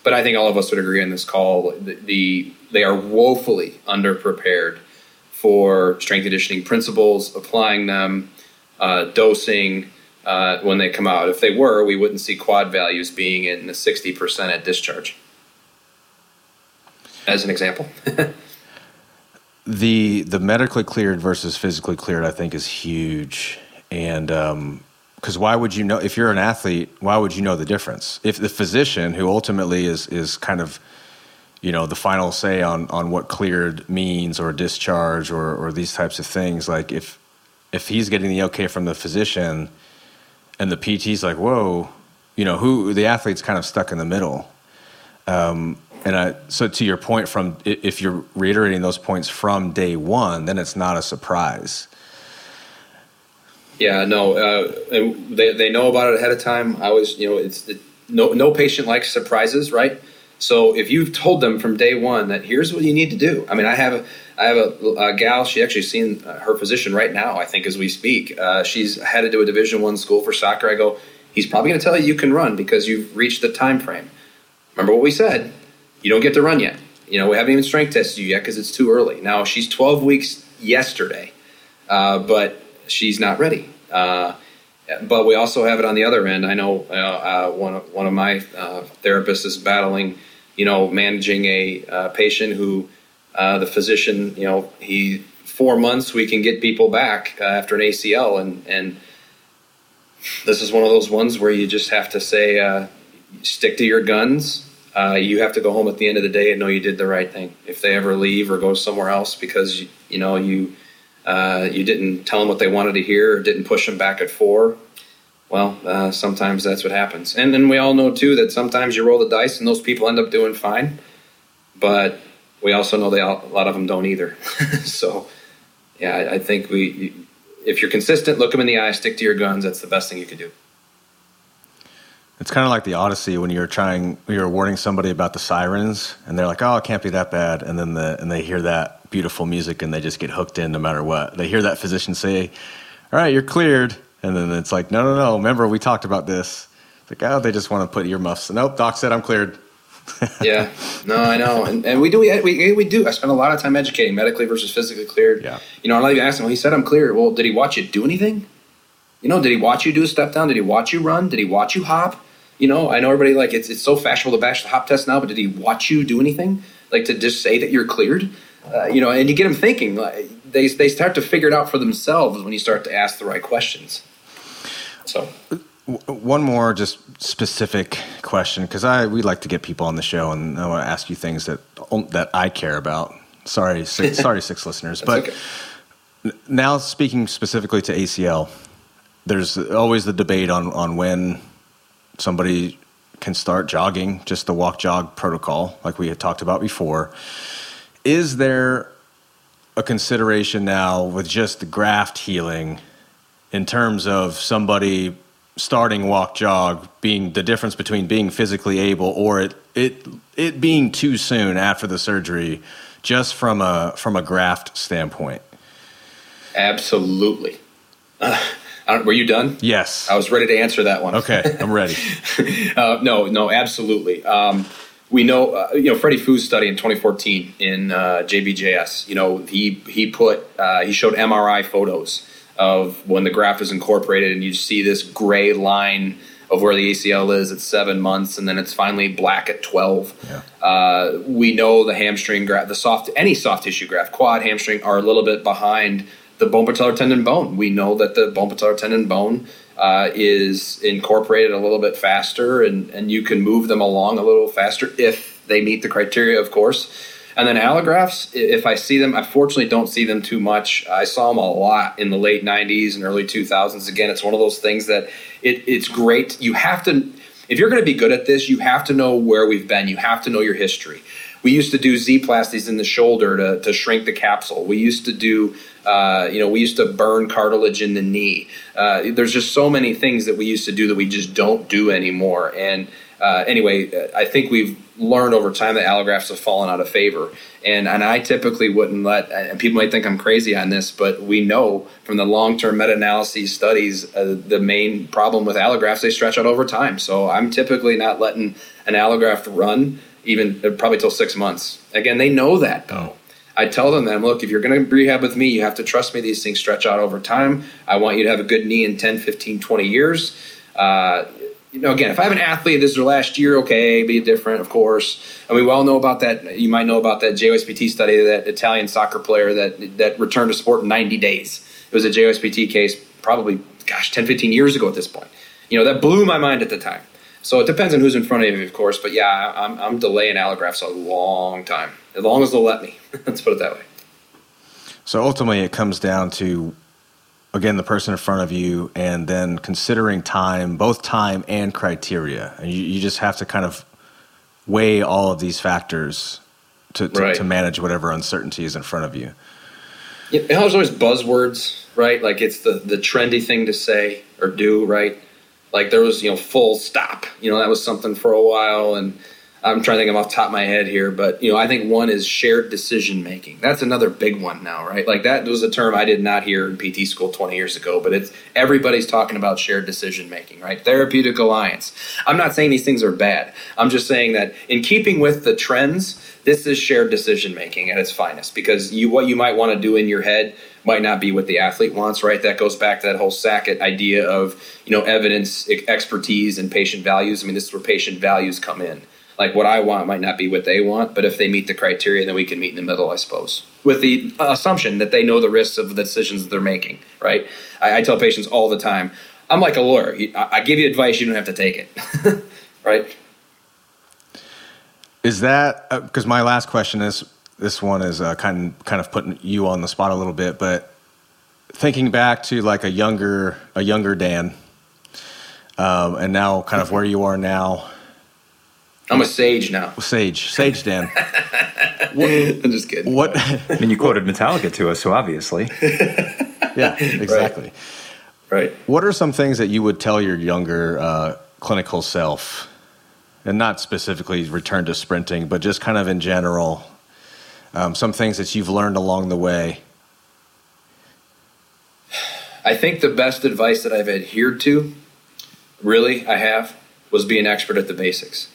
But I think all of us would agree on this call. The, the they are woefully underprepared for strength conditioning principles, applying them, uh, dosing, uh, when they come out. If they were, we wouldn't see quad values being in the 60% at discharge. As an example. the the medically cleared versus physically cleared, I think, is huge. And because um, why would you know if you're an athlete? Why would you know the difference? If the physician, who ultimately is is kind of you know the final say on on what cleared means or discharge or or these types of things, like if if he's getting the okay from the physician and the PT's like, whoa, you know, who the athlete's kind of stuck in the middle. Um, and I, so to your point, from if you're reiterating those points from day one, then it's not a surprise. Yeah, no, uh, they they know about it ahead of time. I was, you know, it's it, no no patient likes surprises, right? So if you've told them from day one that here's what you need to do, I mean, I have a I have a, a gal. She actually seen uh, her physician right now. I think as we speak, uh, she's headed to a Division One school for soccer. I go, he's probably going to tell you you can run because you've reached the time frame. Remember what we said? You don't get to run yet. You know, we haven't even strength tested you yet because it's too early. Now she's 12 weeks yesterday, uh, but she's not ready. Uh, but we also have it on the other end. I know uh, uh, one of, one of my therapists is battling you know, managing a uh, patient who uh, the physician, you know, he four months we can get people back uh, after an ACL, and and this is one of those ones where you just have to say, uh, stick to your guns. Uh, you have to go home at the end of the day and know you did the right thing. If they ever leave or go somewhere else because you, you know you uh, you didn't tell them what they wanted to hear or didn't push them back at four, well, uh, sometimes that's what happens. And then we all know too that sometimes you roll the dice and those people end up doing fine. But we also know all, a lot of them don't either. so, yeah, I, I think we, if you're consistent, look them in the eye, stick to your guns. That's the best thing you can do. It's kind of like the Odyssey when you're trying, you're warning somebody about the sirens, and they're like, "Oh, it can't be that bad," and then the and they hear that beautiful music, and they just get hooked in no matter what. They hear that physician say, "All right, you're cleared," And then it's like, no, no, no. Remember, we talked about this. It's like, oh, they just want to put earmuffs. Nope, doc said I'm cleared. yeah, no, I know, and, and we do we, we do. I spend a lot of time educating medically versus physically cleared. Yeah, you know, I even ask him. Well, he said I'm clear. Well, did he watch you do anything? You know, did he watch you do a step down? Did he watch you run? Did he watch you hop? You know, I know everybody like it's it's so fashionable to bash the hop test now, but did he watch you do anything? Like to just say that you're cleared? Uh, you know, and you get them thinking. Like, they they start to figure it out for themselves when you start to ask the right questions. So, one more just specific question because I we like to get people on the show, and I want to ask you things that oh, that I care about. Sorry, six, sorry, six listeners, but okay. now speaking specifically to ACL, there's always the debate on on when somebody can start jogging, just the walk jog protocol, like we had talked about before. Is there a consideration now with just the graft healing? In terms of somebody starting walk jog being the difference between being physically able or it it it being too soon after the surgery just from a from a graft standpoint. Absolutely. Uh, were you done? Yes. I was ready to answer that one. Okay i'm ready. Uh, no no absolutely. Um, we know, uh, you know, Freddie Fu's study in 2014 in uh, JBJS. You know, he he put uh, he showed MRI photos of when the graft is incorporated, and you see this gray line of where the ACL is at seven months, and then it's finally black at 12. Yeah. Uh, we know the hamstring graft, the soft, any soft tissue graft, quad, hamstring, are a little bit behind the bone patellar tendon bone. We know that the bone patellar tendon bone uh, is incorporated a little bit faster, and, and you can move them along a little faster if they meet the criteria, of course. And then allografts, if I see them, I fortunately don't see them too much. I saw them a lot in the late 90s and early 2000s. Again, it's one of those things that it, it's great. You have to, if you're going to be good at this, you have to know where we've been. You have to know your history. We used to do Z plasties in the shoulder to, to shrink the capsule. We used to do uh, you know, we used to burn cartilage in the knee. Uh, there's just so many things that we used to do that we just don't do anymore. And uh, anyway, I think we've learned over time that allografts have fallen out of favor. And and I typically wouldn't let. And people might think I'm crazy on this, but we know from the long-term meta-analyses studies, uh, the main problem with allografts they stretch out over time. So I'm typically not letting an allograft run even uh, probably till six months. Again, they know that though. I tell them that, look, if you're going to rehab with me, you have to trust me. These things stretch out over time. I want you to have a good knee in 10, 15, 20 years. Uh, you know, again, if I have an athlete, this is their last year, okay, be different, of course. And we all know about that. You might know about that JOSPT study, that Italian soccer player that that returned to sport in 90 days. It was a JOSPT case, probably, gosh, 10, 15 years ago at this point. You know, that blew my mind at the time. So it depends on who's in front of you, of course. But yeah, I'm, I'm delaying allografts a long time, as long as they'll let me. Let's put it that way. So ultimately, it comes down to again the person in front of you, and then considering time, both time and criteria, and you, you just have to kind of weigh all of these factors to to, right. to manage whatever uncertainty is in front of you. Yeah, there's always buzzwords, right? Like it's the the trendy thing to say or do, right? Like there was, you know, full stop. You know, that was something for a while, and I'm trying to think of off top of my head here, but you know, I think one is shared decision making. That's another big one now, right? Like that was a term I did not hear in PT school 20 years ago, but it's everybody's talking about shared decision making, right? Therapeutic alliance. I'm not saying these things are bad. I'm just saying that in keeping with the trends, this is shared decision making at its finest because you what you might want to do in your head might not be what the athlete wants, right? That goes back to that whole Sackett idea of, you know, evidence, expertise, and patient values. I mean, this is where patient values come in. Like what I want might not be what they want, but if they meet the criteria, then we can meet in the middle, I suppose. With the assumption that they know the risks of the decisions that they're making, right? I, I tell patients all the time, I'm like a lawyer. I give you advice, you don't have to take it, right? Is that because uh, my last question is this one is uh, kind kind of putting you on the spot a little bit, but thinking back to like a younger a younger Dan, um, and now kind of where you are now. I'm a sage now. Sage, sage Dan. what, I'm just kidding. What? I mean, you quoted Metallica to us, so obviously. yeah, exactly. Right. right. What are some things that you would tell your younger uh, clinical self, and not specifically return to sprinting, but just kind of in general, um, some things that you've learned along the way? I think the best advice that I've adhered to, really, I have, was be an expert at the basics.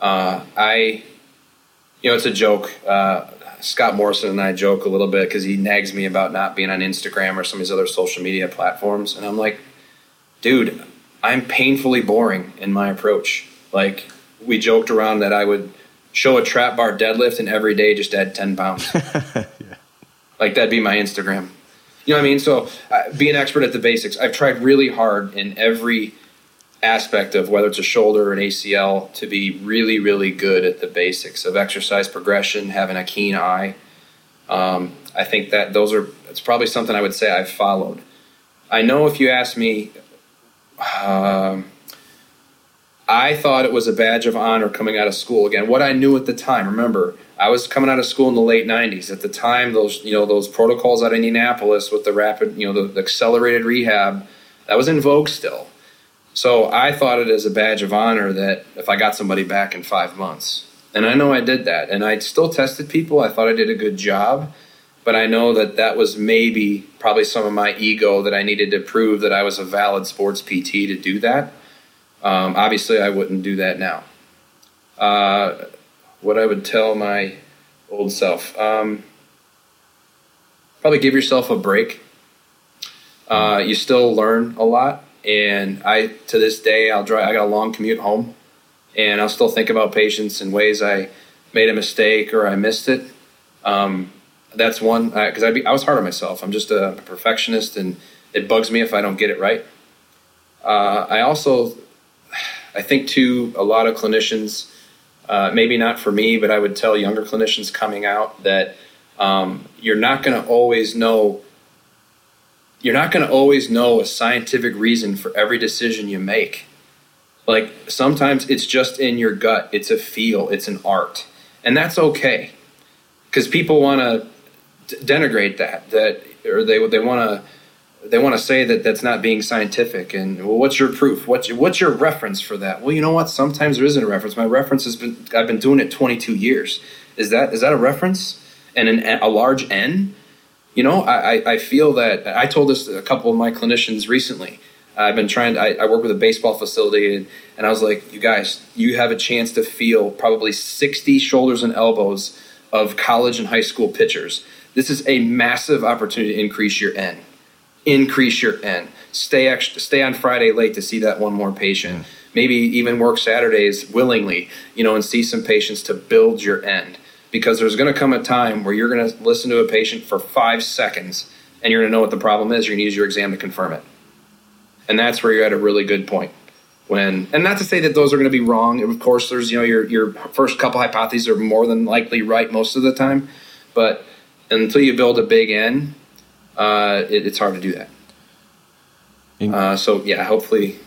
Uh, I, you know, it's a joke. Uh, Scott Morrison and I joke a little bit because he nags me about not being on Instagram or some of these other social media platforms. And I'm like, dude, I'm painfully boring in my approach. Like, we joked around that I would show a trap bar deadlift and every day just add 10 pounds. yeah. Like that'd be my Instagram. You know what I mean? So uh, be an expert at the basics. I've tried really hard in every aspect of whether it's a shoulder or an ACL to be really, really good at the basics of exercise progression, having a keen eye. Um, I think that those are, it's probably something I would say I've followed. I know if you ask me, um, I thought it was a badge of honor coming out of school. Again, what I knew at the time. Remember, I was coming out of school in the late '90s. At the time, those you know those protocols out of Indianapolis with the rapid, you know, the, the accelerated rehab, that was in vogue still. So I thought it as a badge of honor that if I got somebody back in five months, and I know I did that, and I still tested people. I thought I did a good job, but I know that that was maybe probably some of my ego that I needed to prove that I was a valid sports PT to do that. Um, obviously, I wouldn't do that now. Uh, what I would tell my old self, um, probably give yourself a break. Uh, you still learn a lot and I to this day I'll drive. I got a long commute home, and I'll still think about patients in ways I made a mistake or I missed it. Um, that's one because I, I, was hard on myself. I'm just a perfectionist, and it bugs me if I don't get it right. Uh, I also, I think too, a lot of clinicians, uh, maybe not for me, but I would tell younger clinicians coming out that um, you're not going to always know you're not going to always know a scientific reason for every decision you make. Like sometimes it's just in your gut, it's a feel, it's an art. And that's okay. Cuz people want to denigrate that that or they they want to they want to say that that's not being scientific and well what's your proof what's your, what's your reference for that well you know what sometimes there isn't a reference my reference has been i've been doing it 22 years is that is that a reference and an, a large n you know, I, I feel that I told this to a couple of my clinicians recently. I've been trying to, I, I work with a baseball facility and, and I was like, you guys, you have a chance to feel probably 60 shoulders and elbows of college and high school pitchers. This is a massive opportunity to increase your N. Increase your N. Stay extra, stay on Friday late to see that one more patient. Mm. Maybe even work Saturdays willingly, you know, and see some patients to build your N because there's going to come a time where you're going to listen to a patient for five seconds and you're going to know what the problem is. You're going to use your exam to confirm it. And that's where you're at a really good point. When, and not to say that those are going to be wrong. Of course, there's, you know, your, your first couple hypotheses are more than likely right most of the time. But until you build a big N, uh, it, it's hard to do that. Uh, so, yeah, hopefully,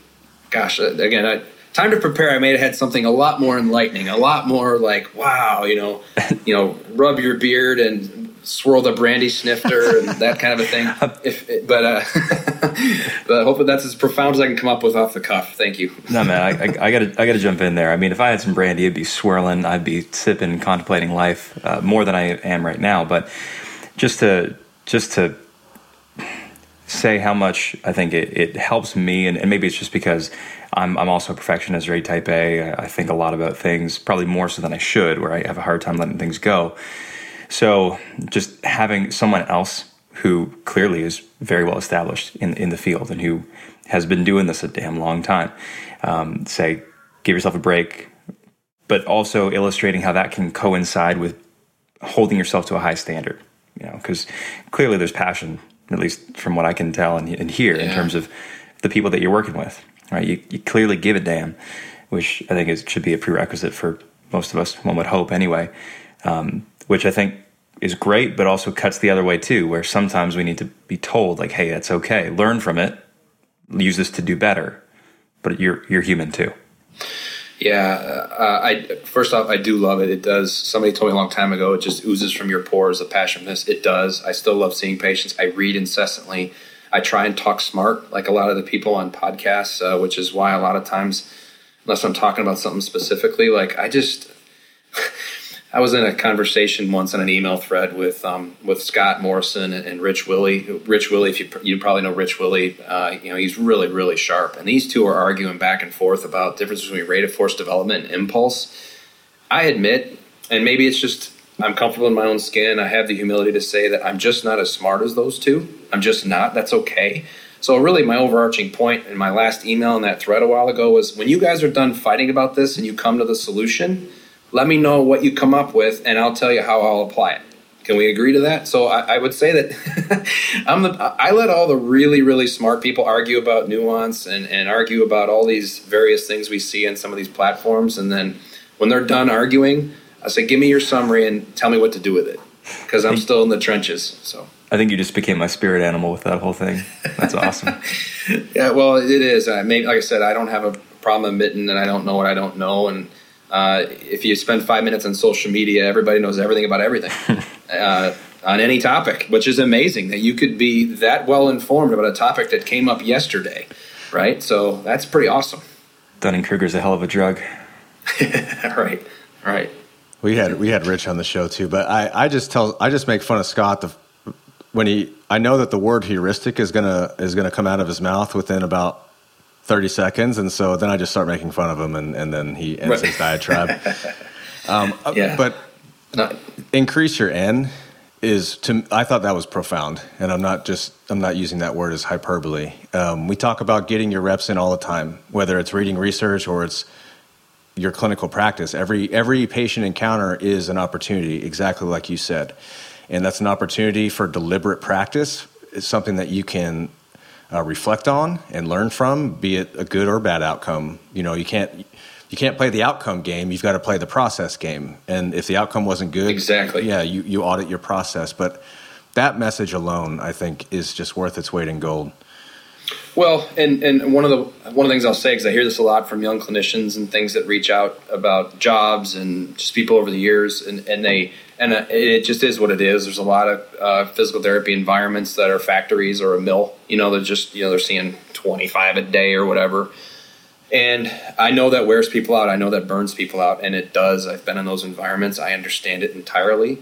gosh, uh, again, I, time to prepare, I may have had something a lot more enlightening, a lot more like, wow, you know, you know, rub your beard and swirl the brandy snifter and that kind of a thing. If, but uh, but hopefully that's as profound as I can come up with off the cuff. Thank you. No man, I, I, I, gotta I gotta jump in there. I mean, if I had some brandy, it'd be swirling. I'd be sipping, contemplating life uh, more than I am right now. But just to just to say how much I think it, it helps me, and, and maybe it's just because I'm, I'm also a perfectionist, very type A. I think a lot about things, probably more so than I should, where I have a hard time letting things go. So just having someone else who clearly is very well established in, in the field and who has been doing this a damn long time, um, say, give yourself a break, but also illustrating how that can coincide with holding yourself to a high standard. You know, because clearly there's passion, at least from what I can tell and, and hear, yeah. in terms of the people that you're working with right? You, you clearly give a damn, which I think is, should be a prerequisite for most of us. One would hope anyway. Um, which I think is great, but also cuts the other way too, where sometimes we need to be told like, "Hey, that's okay. Learn from it. Use this to do better." But you're you're human too. Yeah, uh, I first off, I do love it. It does. Somebody told me a long time ago, it just oozes from your pores, the passion for this. It does. I still love seeing patients. I read incessantly. I try and talk smart, like a lot of the people on podcasts, uh, which is why a lot of times, unless I'm talking about something specifically, like I just. I was in a conversation once on an email thread with um, with Scott Morrison and, and, Rich Willy. Rich Willy, if you you probably know Rich Willy, uh, you know he's really really sharp, and these two are arguing back and forth about difference between rate of force development and impulse. I admit, and maybe it's just I'm comfortable in my own skin. I have the humility to say that I'm just not as smart as those two. I'm just not. That's okay. So, really, my overarching point in my last email in that thread a while ago was when you guys are done fighting about this and you come to the solution, let me know what you come up with and I'll tell you how I'll apply it. Can we agree to that? So, I, I would say that I'm the, I let all the really, really smart people argue about nuance and, and argue about all these various things we see in some of these platforms. And then when they're done arguing, I said, give me your summary and tell me what to do with it because I'm still in the trenches. So I think you just became my spirit animal with that whole thing. That's awesome. yeah, well, it is. I mean, like I said, I don't have a problem admitting that I don't know what I don't know, and uh, if you spend five minutes on social media, everybody knows everything about everything uh, on any topic, which is amazing that you could be that well informed about a topic that came up yesterday. right? So that's pretty awesome. Dunning Kruger's a hell of a drug. right, right. We had we had Rich on the show too, but I, I just tell I just make fun of Scott the, when he I know that the word heuristic is gonna is gonna come out of his mouth within about thirty seconds, and so then I just start making fun of him, and, and then he ends right. his diatribe. um, uh, yeah. but increase your N is to I thought that was profound, and I'm not just I'm not using that word as hyperbole. Um, we talk about getting your reps in all the time, whether it's reading research or it's your clinical practice. Every every patient encounter is an opportunity, exactly like you said, and that's an opportunity for deliberate practice. It's something that you can uh, reflect on and learn from, be it a good or bad outcome. You know, you can't you can't play the outcome game. You've got to play the process game. And if the outcome wasn't good, exactly, yeah, you you audit your process. But that message alone, I think, is just worth its weight in gold. Well, and, and one of the one of the things I'll say because I hear this a lot from young clinicians and things that reach out about jobs and just people over the years, and, and they and uh, it just is what it is. There's a lot of uh, physical therapy environments that are factories or a mill. You know, they're just you know they're seeing 25 a day or whatever. And I know that wears people out. I know that burns people out, and it does. I've been in those environments. I understand it entirely.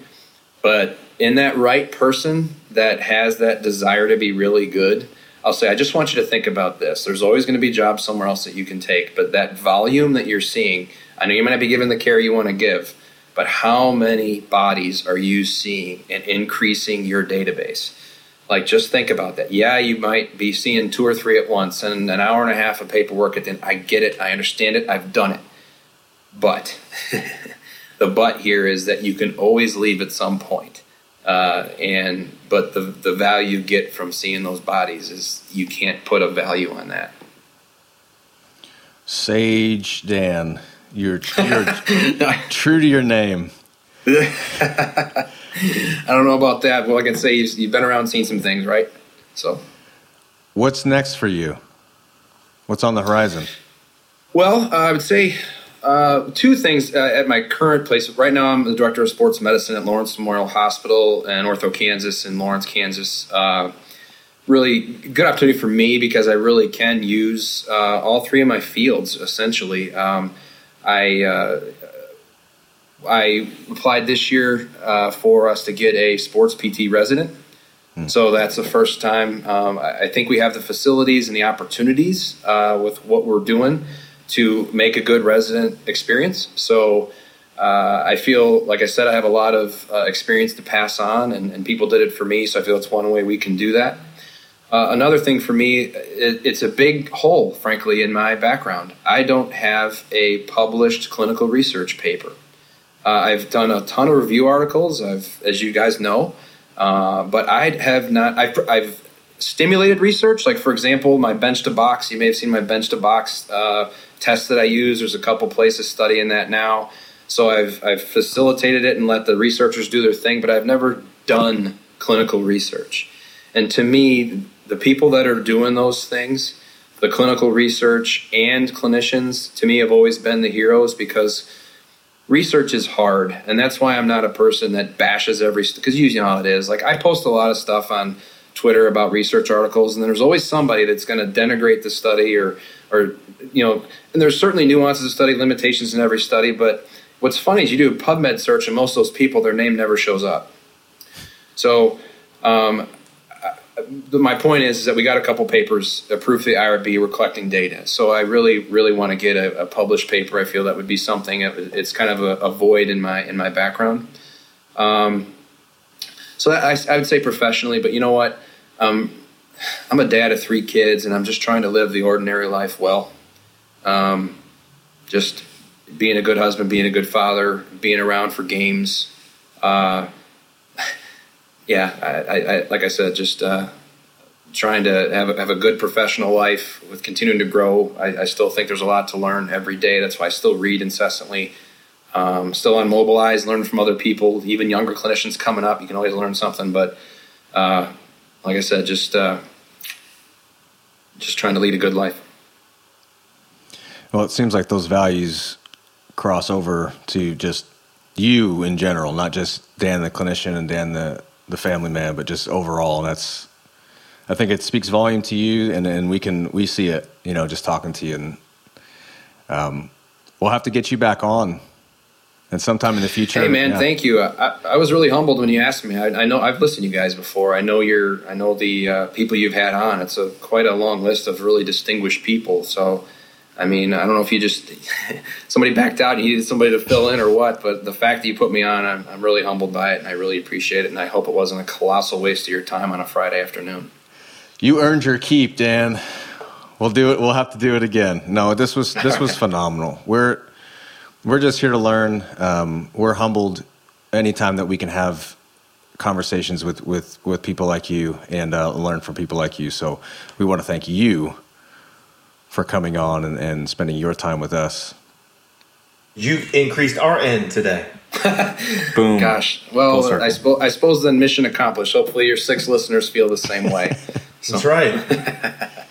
But in that right person that has that desire to be really good, I'll say, I just want you to think about this. There's always going to be jobs somewhere else that you can take, but that volume that you're seeing, I know you might not be given the care you want to give, but how many bodies are you seeing and increasing your database? Like, just think about that. Yeah, you might be seeing two or three at once and an hour and a half of paperwork at the end. I get it. I understand it. I've done it. But the but here is that you can always leave at some point. Uh, and but the the value you get from seeing those bodies is you can't put a value on that. Sage Dan, you're, you're true to your name. I don't know about that. Well, I can say you've, you've been around, seen some things, right? So, what's next for you? What's on the horizon? Well, uh, I would say uh, two things uh, at my current place. Right now, I'm the director of sports medicine at Lawrence Memorial Hospital and Ortho Kansas in Lawrence, Kansas. Uh, really good opportunity for me because I really can use uh, all three of my fields essentially. Um, I uh, I applied this year uh, for us to get a sports PT resident. Hmm. So that's the first time. Um, I think we have the facilities and the opportunities with what we're doing to make a good resident experience. So uh, I feel, like I said, I have a lot of uh, experience to pass on, and, and, people did it for me. So I feel it's one way we can do that. Uh, another thing for me, it, it's a big hole, frankly, in my background. I don't have a published clinical research paper. Uh, I've done a ton of review articles, I've, as you guys know, uh, but I have not. I've, I've stimulated research. Like for example, my bench to box. You may have seen my bench to box uh, test that I use. There's a couple places studying that now. So I've I've facilitated it and let the researchers do their thing, but I've never done clinical research. And to me, the people that are doing those things, the clinical research and clinicians, to me have always been the heroes because research is hard, and that's why I'm not a person that bashes every because you know how it is. Like I post a lot of stuff on Twitter about research articles, and there's always somebody that's going to denigrate the study or, or you know, and there's certainly nuances of study, limitations in every study. But what's funny is you do a PubMed search, and most of those people, their name never shows up. So, um, my point is, is, that we got a couple papers approved for the IRB. We're collecting data, so I really, really want to get a, a published paper. I feel that would be something. It's kind of a, a void in my in my background. Um, so I, I, would say professionally, but you know what? Um, I'm a dad of three kids, and I'm just trying to live the ordinary life well. Um, just being a good husband, being a good father, being around for games. Uh, yeah, I, I, like I said, just uh, trying to have a, have a good professional life with continuing to grow. I, I, still think there's a lot to learn every day. That's why I still read incessantly. Um, still on Mobilize, learn from other people, even younger clinicians coming up. You can always learn something, but uh, like I said, just uh, just trying to lead a good life. Well, it seems like those values cross over to just you in general, not just Dan the clinician and Dan the the family man, but just overall. And that's I think it speaks volume to you, and, and we can we see it, you know, just talking to you, and um, we'll have to get you back on, and sometime in the future. Hey man, yeah. thank you. I, I, was really humbled when you asked me. I, I, know I've listened to you guys before. I know you're. I know the uh, people you've had on. It's a quite a long list of really distinguished people. So I mean, I don't know if you just somebody backed out and you needed somebody to fill in or what, but the fact that you put me on, I'm, I'm really humbled by it, and I really appreciate it. And I hope it wasn't a colossal waste of your time on a Friday afternoon. You earned your keep, Dan. We'll do it. We'll have to do it again. No, this was this was phenomenal. We're we're just here to learn. Um, we're humbled anytime that we can have conversations with with with people like you and uh, learn from people like you. So we want to thank you for coming on and, and spending your time with us. You've increased our end today. Boom. Gosh. Well, I, suppose I suppose then mission accomplished. Hopefully, your six listeners feel the same way. So. That's right.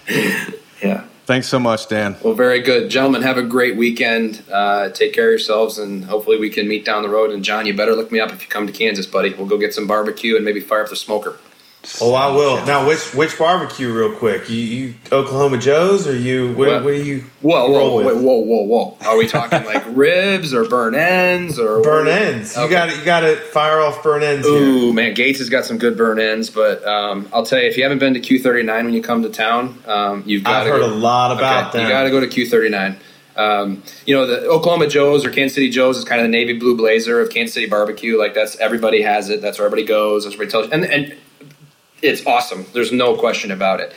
yeah. Thanks so much, Dan. Well, very good. Gentlemen, have a great weekend. Uh, take care of yourselves, and hopefully, we can meet down the road. And, John, you better look me up if you come to Kansas, buddy. We'll go get some barbecue and maybe fire up the smoker. Oh, I will. Now, which which barbecue, real quick? You, you Oklahoma Joe's, or you? What, what, what are you? Whoa, whoa, whoa, whoa, whoa, whoa! Are we talking like ribs or burn ends or burn ends? Okay. You got to you got to fire off burn ends. Ooh, here. man, Gates has got some good burn ends, but um, I'll tell you, if you haven't been to Q39 when you come to town, um, you've got. I've heard go, a lot about okay, that. You got to go to Q39. Um, you know, the Oklahoma Joe's or Kansas City Joe's is kind of the navy blue blazer of Kansas City barbecue. Like that's everybody has it. That's where everybody goes. That's where everybody tells. And and it's awesome. There's no question about it.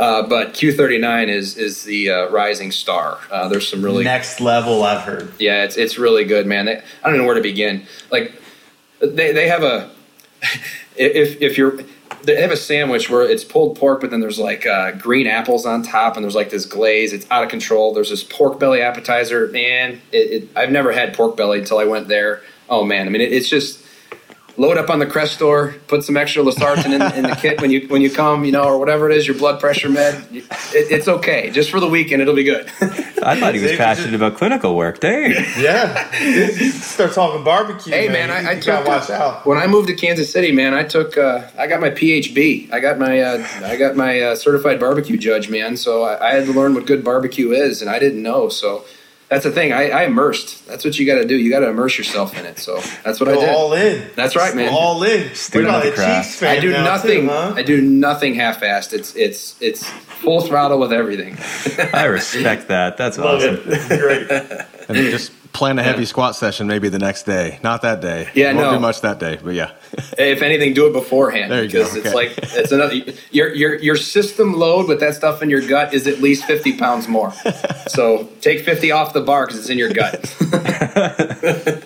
Uh, but Q39 is is the uh, rising star. Uh, there's some really next level I've heard. Yeah, it's it's really good, man. They, I don't know where to begin. Like they they have a if if you're they have a sandwich where it's pulled pork, but then there's like uh, green apples on top, and there's like this glaze. It's out of control. There's this pork belly appetizer. Man, it, it, I've never had pork belly until I went there. Oh man, I mean, it, it's just load up on the Crestor, put some extra losartan in, in, the kit when you when you come, you know, or whatever it is, your blood pressure med. It, it's okay. Just for the weekend, it'll be good. I thought he was passionate about clinical work. Dang. Yeah. Start talking barbecue. Hey man, man I, I took watch out. when I moved to Kansas City, man. I took uh, I got my PHB. I got my uh, I got my uh, certified barbecue judge, man. So I, I had to learn what good barbecue is, and I didn't know. So that's the thing. I, I immersed. That's what you got to do. You got to immerse yourself in it. So that's what Go I did. All in. That's right, man. All in. Student of the craft. I do nothing. Too, huh? I do nothing half-assed. It's it's it's full throttle with everything. I respect that. That's awesome. Great. and just plan a heavy yeah. squat session maybe the next day. Not that day. Yeah, Won't no. do much that day, but yeah. if anything, do it beforehand. There you because go. Okay. it's like it's another your your your system load with that stuff in your gut is at least fifty pounds more. so take fifty off the bar because it's in your gut.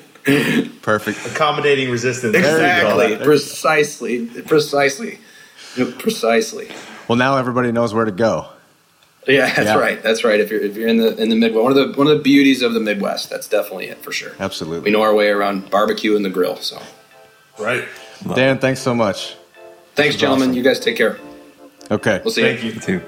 Perfect. Accommodating resistance. Exactly. Precisely. Precisely. Precisely. Well, now everybody knows where to go. Yeah, that's yeah. right. That's right. If you're if you're in the in the Midwest, one of the one of the beauties of the Midwest, that's definitely it for sure. Absolutely. We know our way around barbecue and the grill. So, right. Dan, thanks so much. Thanks, gentlemen. Awesome. You guys take care. Okay. We'll see Thank you. you too.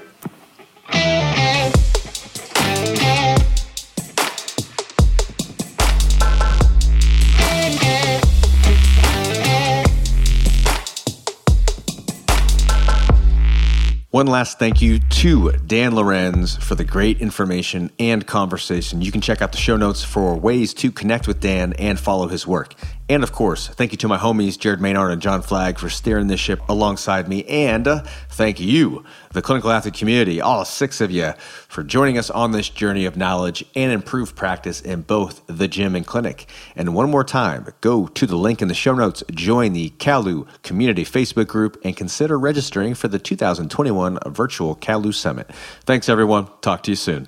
One last thank you to Dan Lorenz for the great information and conversation. You can check out the show notes for ways to connect with Dan and follow his work. And of course, thank you to my homies, Jared Maynard and John Flagg, for steering this ship alongside me. And uh, thank you, the clinical athlete community, all six of you, for joining us on this journey of knowledge and improved practice in both the gym and clinic. And one more time, go to the link in the show notes, join the CALU Community Facebook group, and consider registering for the 2021 Virtual CALU Summit. Thanks, everyone. Talk to you soon.